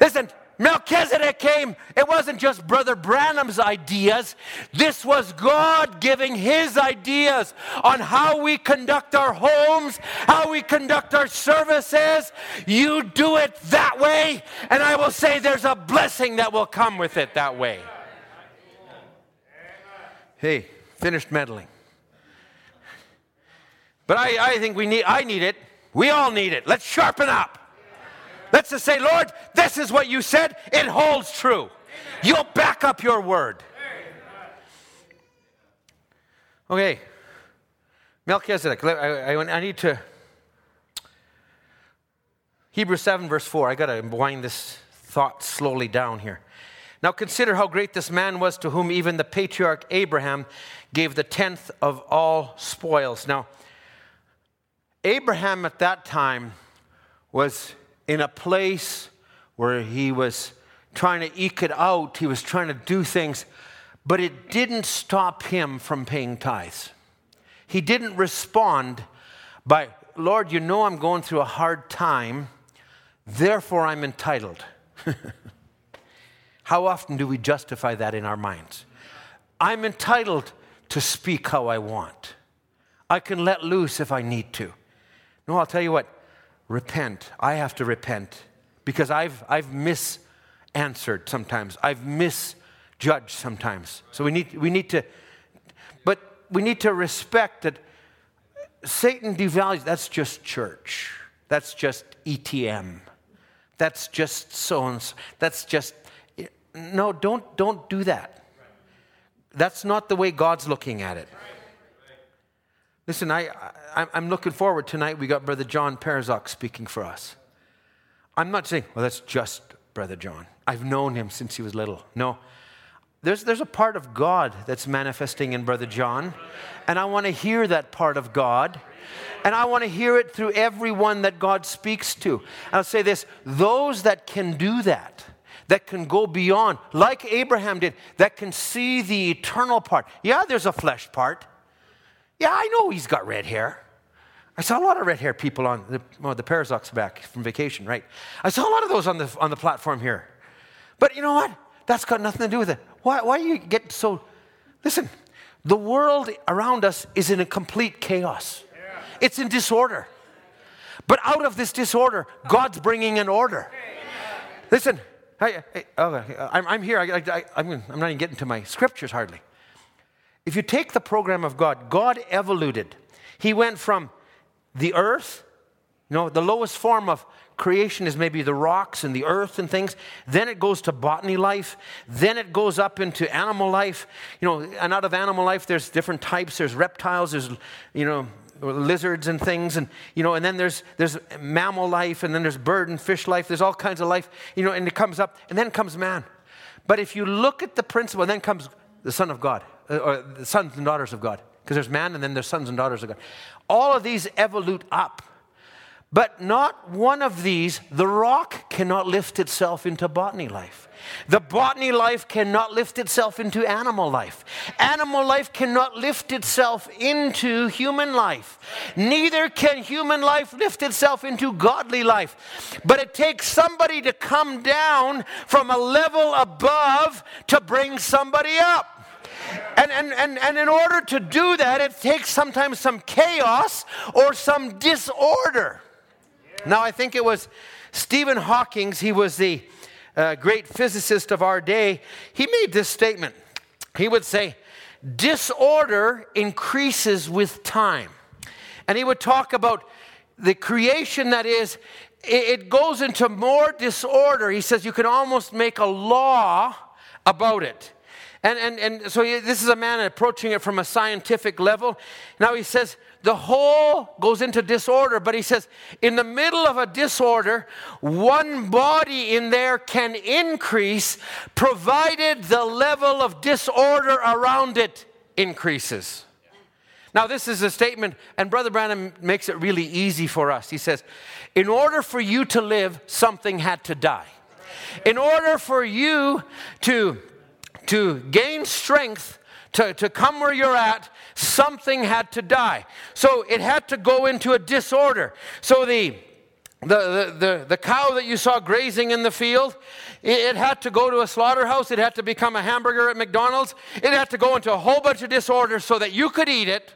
Listen, Melchizedek came, it wasn't just Brother Branham's ideas. This was God giving his ideas on how we conduct our homes, how we conduct our services. You do it that way, and I will say there's a blessing that will come with it that way. Hey, finished meddling. But I, I think we need, I need it. We all need it. Let's sharpen up. Let's just say, Lord, this is what you said. It holds true. You'll back up your word. Okay. Melchizedek. I, I, I need to. Hebrews 7, verse 4. I got to wind this thought slowly down here. Now consider how great this man was to whom even the patriarch Abraham gave the tenth of all spoils. Now, Abraham at that time was in a place where he was trying to eke it out, he was trying to do things, but it didn't stop him from paying tithes. He didn't respond by, Lord, you know I'm going through a hard time, therefore I'm entitled. how often do we justify that in our minds? I'm entitled to speak how I want. I can let loose if I need to. No, I'll tell you what, repent. I have to repent because I've, I've misanswered sometimes. I've misjudged sometimes. So we need, we need to, but we need to respect that Satan devalues, that's just church. That's just ETM. That's just so and so. That's just, no, don't, don't do that. That's not the way God's looking at it. Listen, I, I, am looking forward tonight. We got Brother John Perzak speaking for us. I'm not saying, well, that's just Brother John. I've known him since he was little. No. There's, there's a part of God that's manifesting in Brother John, and I want to hear that part of God, and I want to hear it through everyone that God speaks to. I'll say this those that can do that, that can go beyond, like Abraham did, that can see the eternal part. Yeah, there's a flesh part. Yeah, I know he's got red hair. I saw a lot of red haired people on the, well, the Parazoks back from vacation, right? I saw a lot of those on the, on the platform here. But you know what? That's got nothing to do with it. Why, why do you get so. Listen, the world around us is in a complete chaos, it's in disorder. But out of this disorder, God's bringing an order. Listen, I, am here. I'm I, am not even getting to my scriptures hardly. If you take the program of God, God evoluted. He went from the earth, you know, the lowest form of creation is maybe the rocks and the earth and things. Then it goes to botany life. Then it goes up into animal life. You know, and out of animal life, there's different types. There's reptiles. There's, you know, lizards and things and you know and then there's there's mammal life and then there's bird and fish life there's all kinds of life you know and it comes up and then comes man but if you look at the principle then comes the son of god Uh, or the sons and daughters of god because there's man and then there's sons and daughters of god all of these evolute up. But not one of these, the rock cannot lift itself into botany life. The botany life cannot lift itself into animal life. Animal life cannot lift itself into human life. Neither can human life lift itself into godly life. But it takes somebody to come down from a level above to bring somebody up. And, and, and, and in order to do that, it takes sometimes some chaos or some disorder. Now, I think it was Stephen Hawking, he was the uh, great physicist of our day. He made this statement. He would say, Disorder increases with time. And he would talk about the creation that is, it goes into more disorder. He says you can almost make a law about it. And, and, and so he, this is a man approaching it from a scientific level. Now he says, the whole goes into disorder, but he says, in the middle of a disorder, one body in there can increase provided the level of disorder around it increases. Now, this is a statement, and Brother Branham makes it really easy for us. He says, In order for you to live, something had to die. In order for you to to gain strength to, to come where you're at, something had to die. So it had to go into a disorder. So the the, the, the, cow that you saw grazing in the field, it, had to go to a slaughterhouse. It had to become a hamburger at McDonald's. It had to go into a whole bunch of disorder so that you could eat it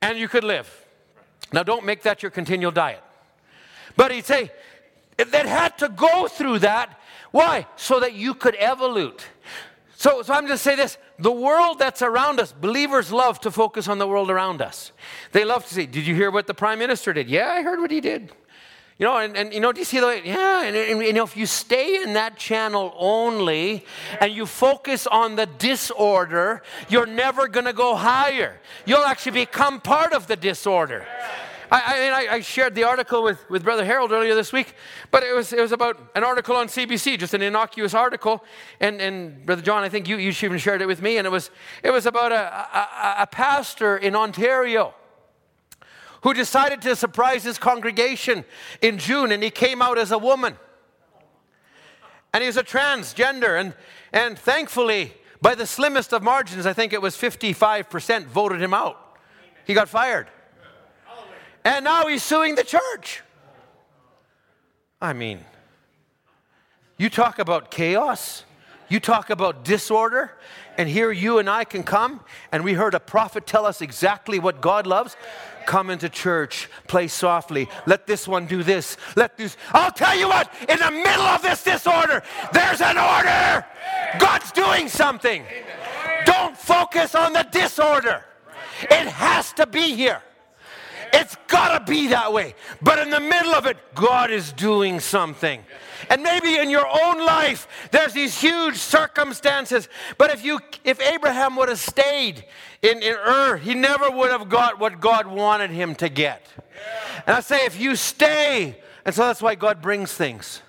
and you could live. Now, don't make that your continual diet. But he'd say, it had to go through that. Why? So that you could evolute. So, so I'm just say this the world that's around us, believers love to focus on the world around us. They love to say, Did you hear what the prime minister did? Yeah, I heard what he did. You know, and, and you know, do you see the way? yeah, and, and, you know, if you stay in that channel only and you focus on the disorder, you're never gonna go higher. You'll actually become part of the disorder. I, I, I, shared the article with, with Brother Harold earlier this week, but it was, it was about an article on CBC, just an innocuous article. And, and Brother John, I think you, you even shared it with me, and it was, it was about a, a, a pastor in Ontario who decided to surprise his congregation in June, and he came out as a woman. And he was a transgender, and, and thankfully, by the slimmest of margins, I think it was 55% voted him out. He got fired. And now he's suing the church. I mean, you talk about chaos, you talk about disorder, and here you and I can come, and we heard a prophet tell us exactly what God loves. Come into church, play softly. Let this one do this. Let this. I'll tell you what, in the middle of this disorder, there's an order. God's doing something. Don't focus on the disorder, it has to be here. It's got to be that way. But in the middle of it, God is doing something. And maybe in your own life, there's these huge circumstances. But if, you, if Abraham would have stayed in, in Ur, he never would have got what God wanted him to get. And I say, if you stay, and so that's why God brings things.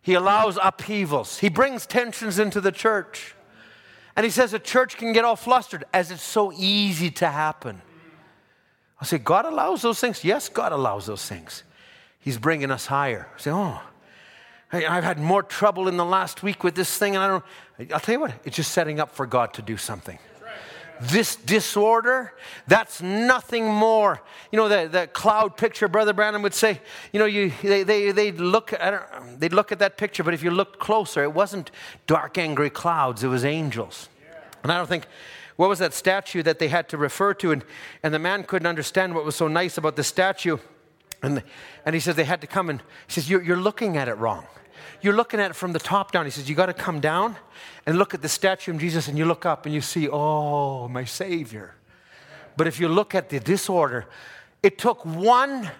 He allows upheavals, He brings tensions into the church. And He says the church can get all flustered as it's so easy to happen. I say, God allows those things? Yes, God allows those things. He's bringing us higher. I say, oh, I've had more trouble in the last week with this thing, and I don't. I'll tell you what, it's just setting up for God to do something. This disorder, that's nothing more. You know, that, that cloud picture, Brother Branham would say, you know, you, they, they, they'd, look they'd look at that picture, but if you looked closer, it wasn't dark, angry clouds, it was angels. And I don't think, what was that statue that they had to refer to? And, and the man couldn't understand what was so nice about the statue. And, and he says they had to come and he says, you're, you're looking at it wrong. You're looking at it from the top down. He says, You got to come down and look at the statue of Jesus, and you look up and you see, Oh, my Savior. But if you look at the disorder, it took one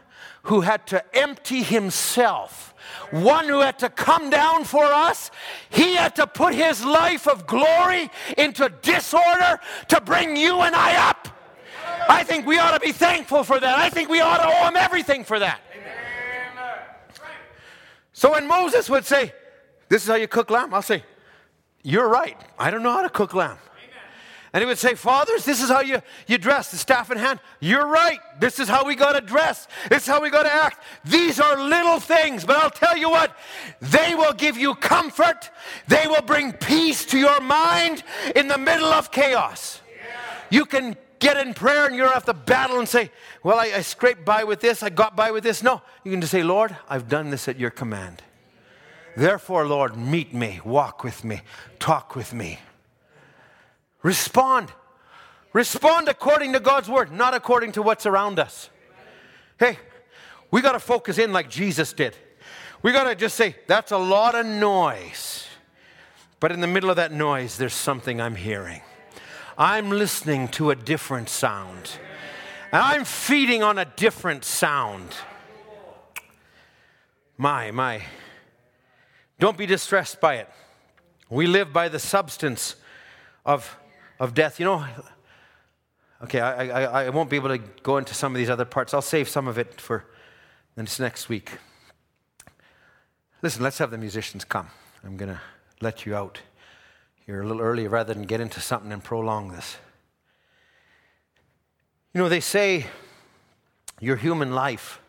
who had to empty himself, one who had to come down for us. He had to put his life of glory into disorder to bring you and I up. I think we ought to be thankful for that. I think we ought to owe him everything for that. So when Moses would say, This is how you cook lamb, I'll say, You're right. I don't know how to cook lamb. And he would say, Fathers, this is how you, you dress, the staff in hand. You're right. This is how we got to dress. This is how we got to act. These are little things, but I'll tell you what, they will give you comfort. They will bring peace to your mind in the middle of chaos. You can get in prayer and you don't have to battle and say, Well, I, I scraped by with this, I got by with this. No, you can just say, Lord, I've done this at your command. Therefore, Lord, meet me, walk with me, talk with me. Respond. Respond according to God's word, not according to what's around us. Hey, we got to focus in like Jesus did. We got to just say, that's a lot of noise. But in the middle of that noise, there's something I'm hearing. I'm listening to a different sound. And I'm feeding on a different sound. My, my. Don't be distressed by it. We live by the substance of, of death. You know, okay, I, I, I won't be able to go into some of these other parts. I'll save some of it for this next week. Listen, let's have the musicians come. I'm going to let you out here a little early rather than get into something and prolong this. You know, they say your human life,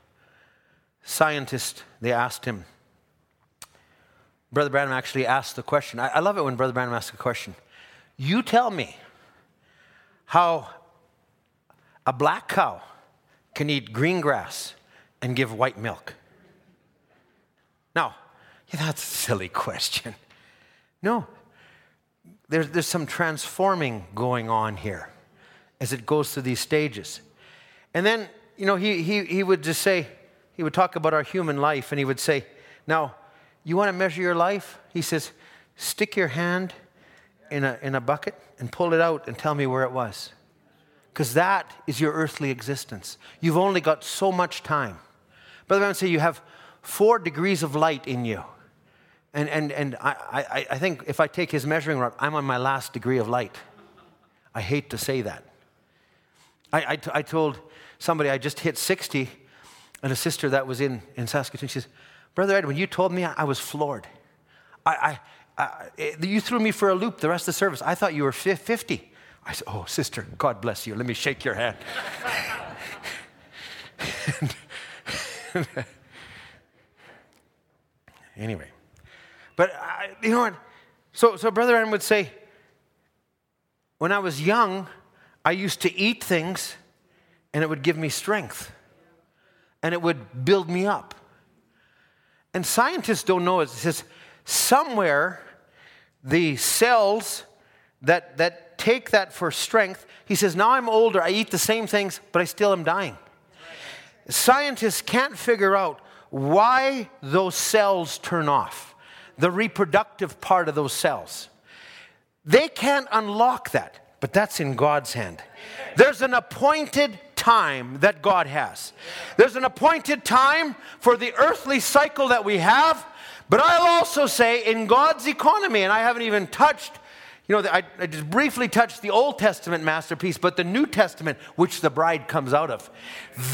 Scientist, they asked him. Brother Branham actually asked the question. I, I love it when Brother Branham asks a question. You tell me how a black cow can eat green grass and give white milk. Now, that's a silly question. No, there's, there's some transforming going on here as it goes through these stages. And then, you know, he, he, he would just say, he would talk about our human life and he would say, Now, you want to measure your life? He says, Stick your hand in a, in a bucket and pull it out and tell me where it was. Because that is your earthly existence. You've only got so much time. Brother I would say you have four degrees of light in you. And, and, and I, I, I think if I take his measuring rod, I'm on my last degree of light. I hate to say that. I, I, I told somebody I just hit 60, and a sister that was in, in Saskatoon, she says, Brother Ed, when you told me, I, I was floored. I, I, I, eh, you threw me for a loop the rest of the service. I thought you were 50. I said, Oh, sister, God bless you. Let me shake your hand. anyway. But you know what? So, so Brother Aaron would say, when I was young, I used to eat things and it would give me strength and it would build me up. And scientists don't know it. It says somewhere the cells that, that take that for strength, he says, now I'm older, I eat the same things, but I still am dying. Scientists can't figure out why those cells turn off the reproductive part of those cells. They can't unlock that, but that's in God's hand. There's an appointed time that God has. There's an appointed time for the earthly cycle that we have, but I'll also say in God's economy, and I haven't even touched, you know, I, I just briefly touched the Old Testament masterpiece, but the New Testament, which the bride comes out of,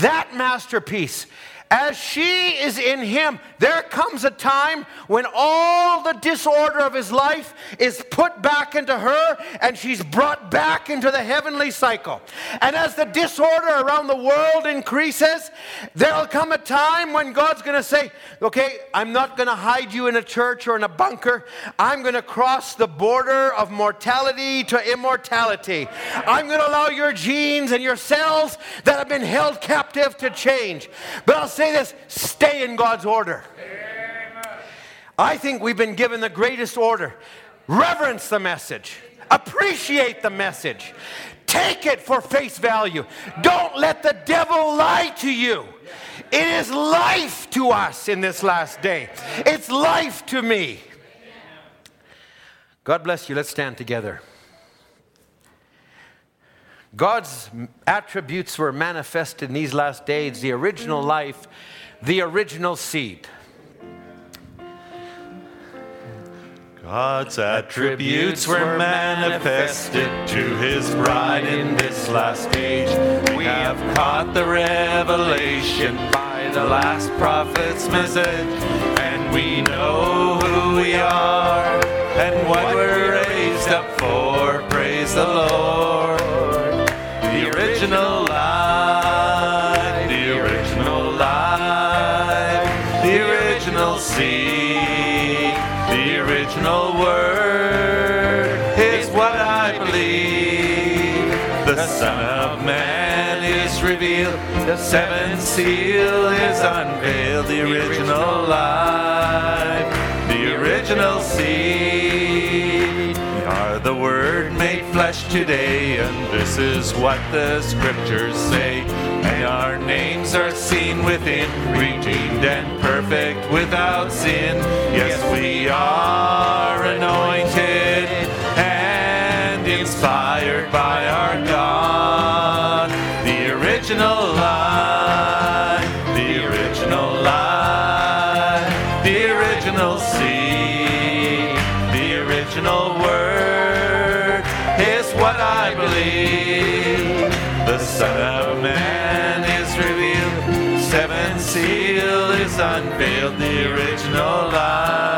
that masterpiece as she is in him, there comes a time when all the disorder of his life is put back into her and she's brought back into the heavenly cycle. And as the disorder around the world increases, there'll come a time when God's going to say, Okay, I'm not going to hide you in a church or in a bunker. I'm going to cross the border of mortality to immortality. I'm going to allow your genes and your cells that have been held captive to change. But I'll say this stay in God's order. I think we've been given the greatest order. Reverence the message, appreciate the message, take it for face value. Don't let the devil lie to you. It is life to us in this last day, it's life to me. God bless you. Let's stand together. God's attributes were manifested in these last days the original life, the original seed. God's attributes were manifested to his bride in this last age. We have caught the revelation by the last prophet's message, and we know who we are and what we're raised up for. Praise the Lord. The seventh seal is unveiled, the original life, the original seed. We are the Word made flesh today, and this is what the Scriptures say. And our names are seen within, redeemed and perfect without sin. Yes, we are anointed and inspired by our God. Original life, the original life, the original seed, the original word is what I believe. The Son of Man is revealed, seventh seal is unveiled, the original life.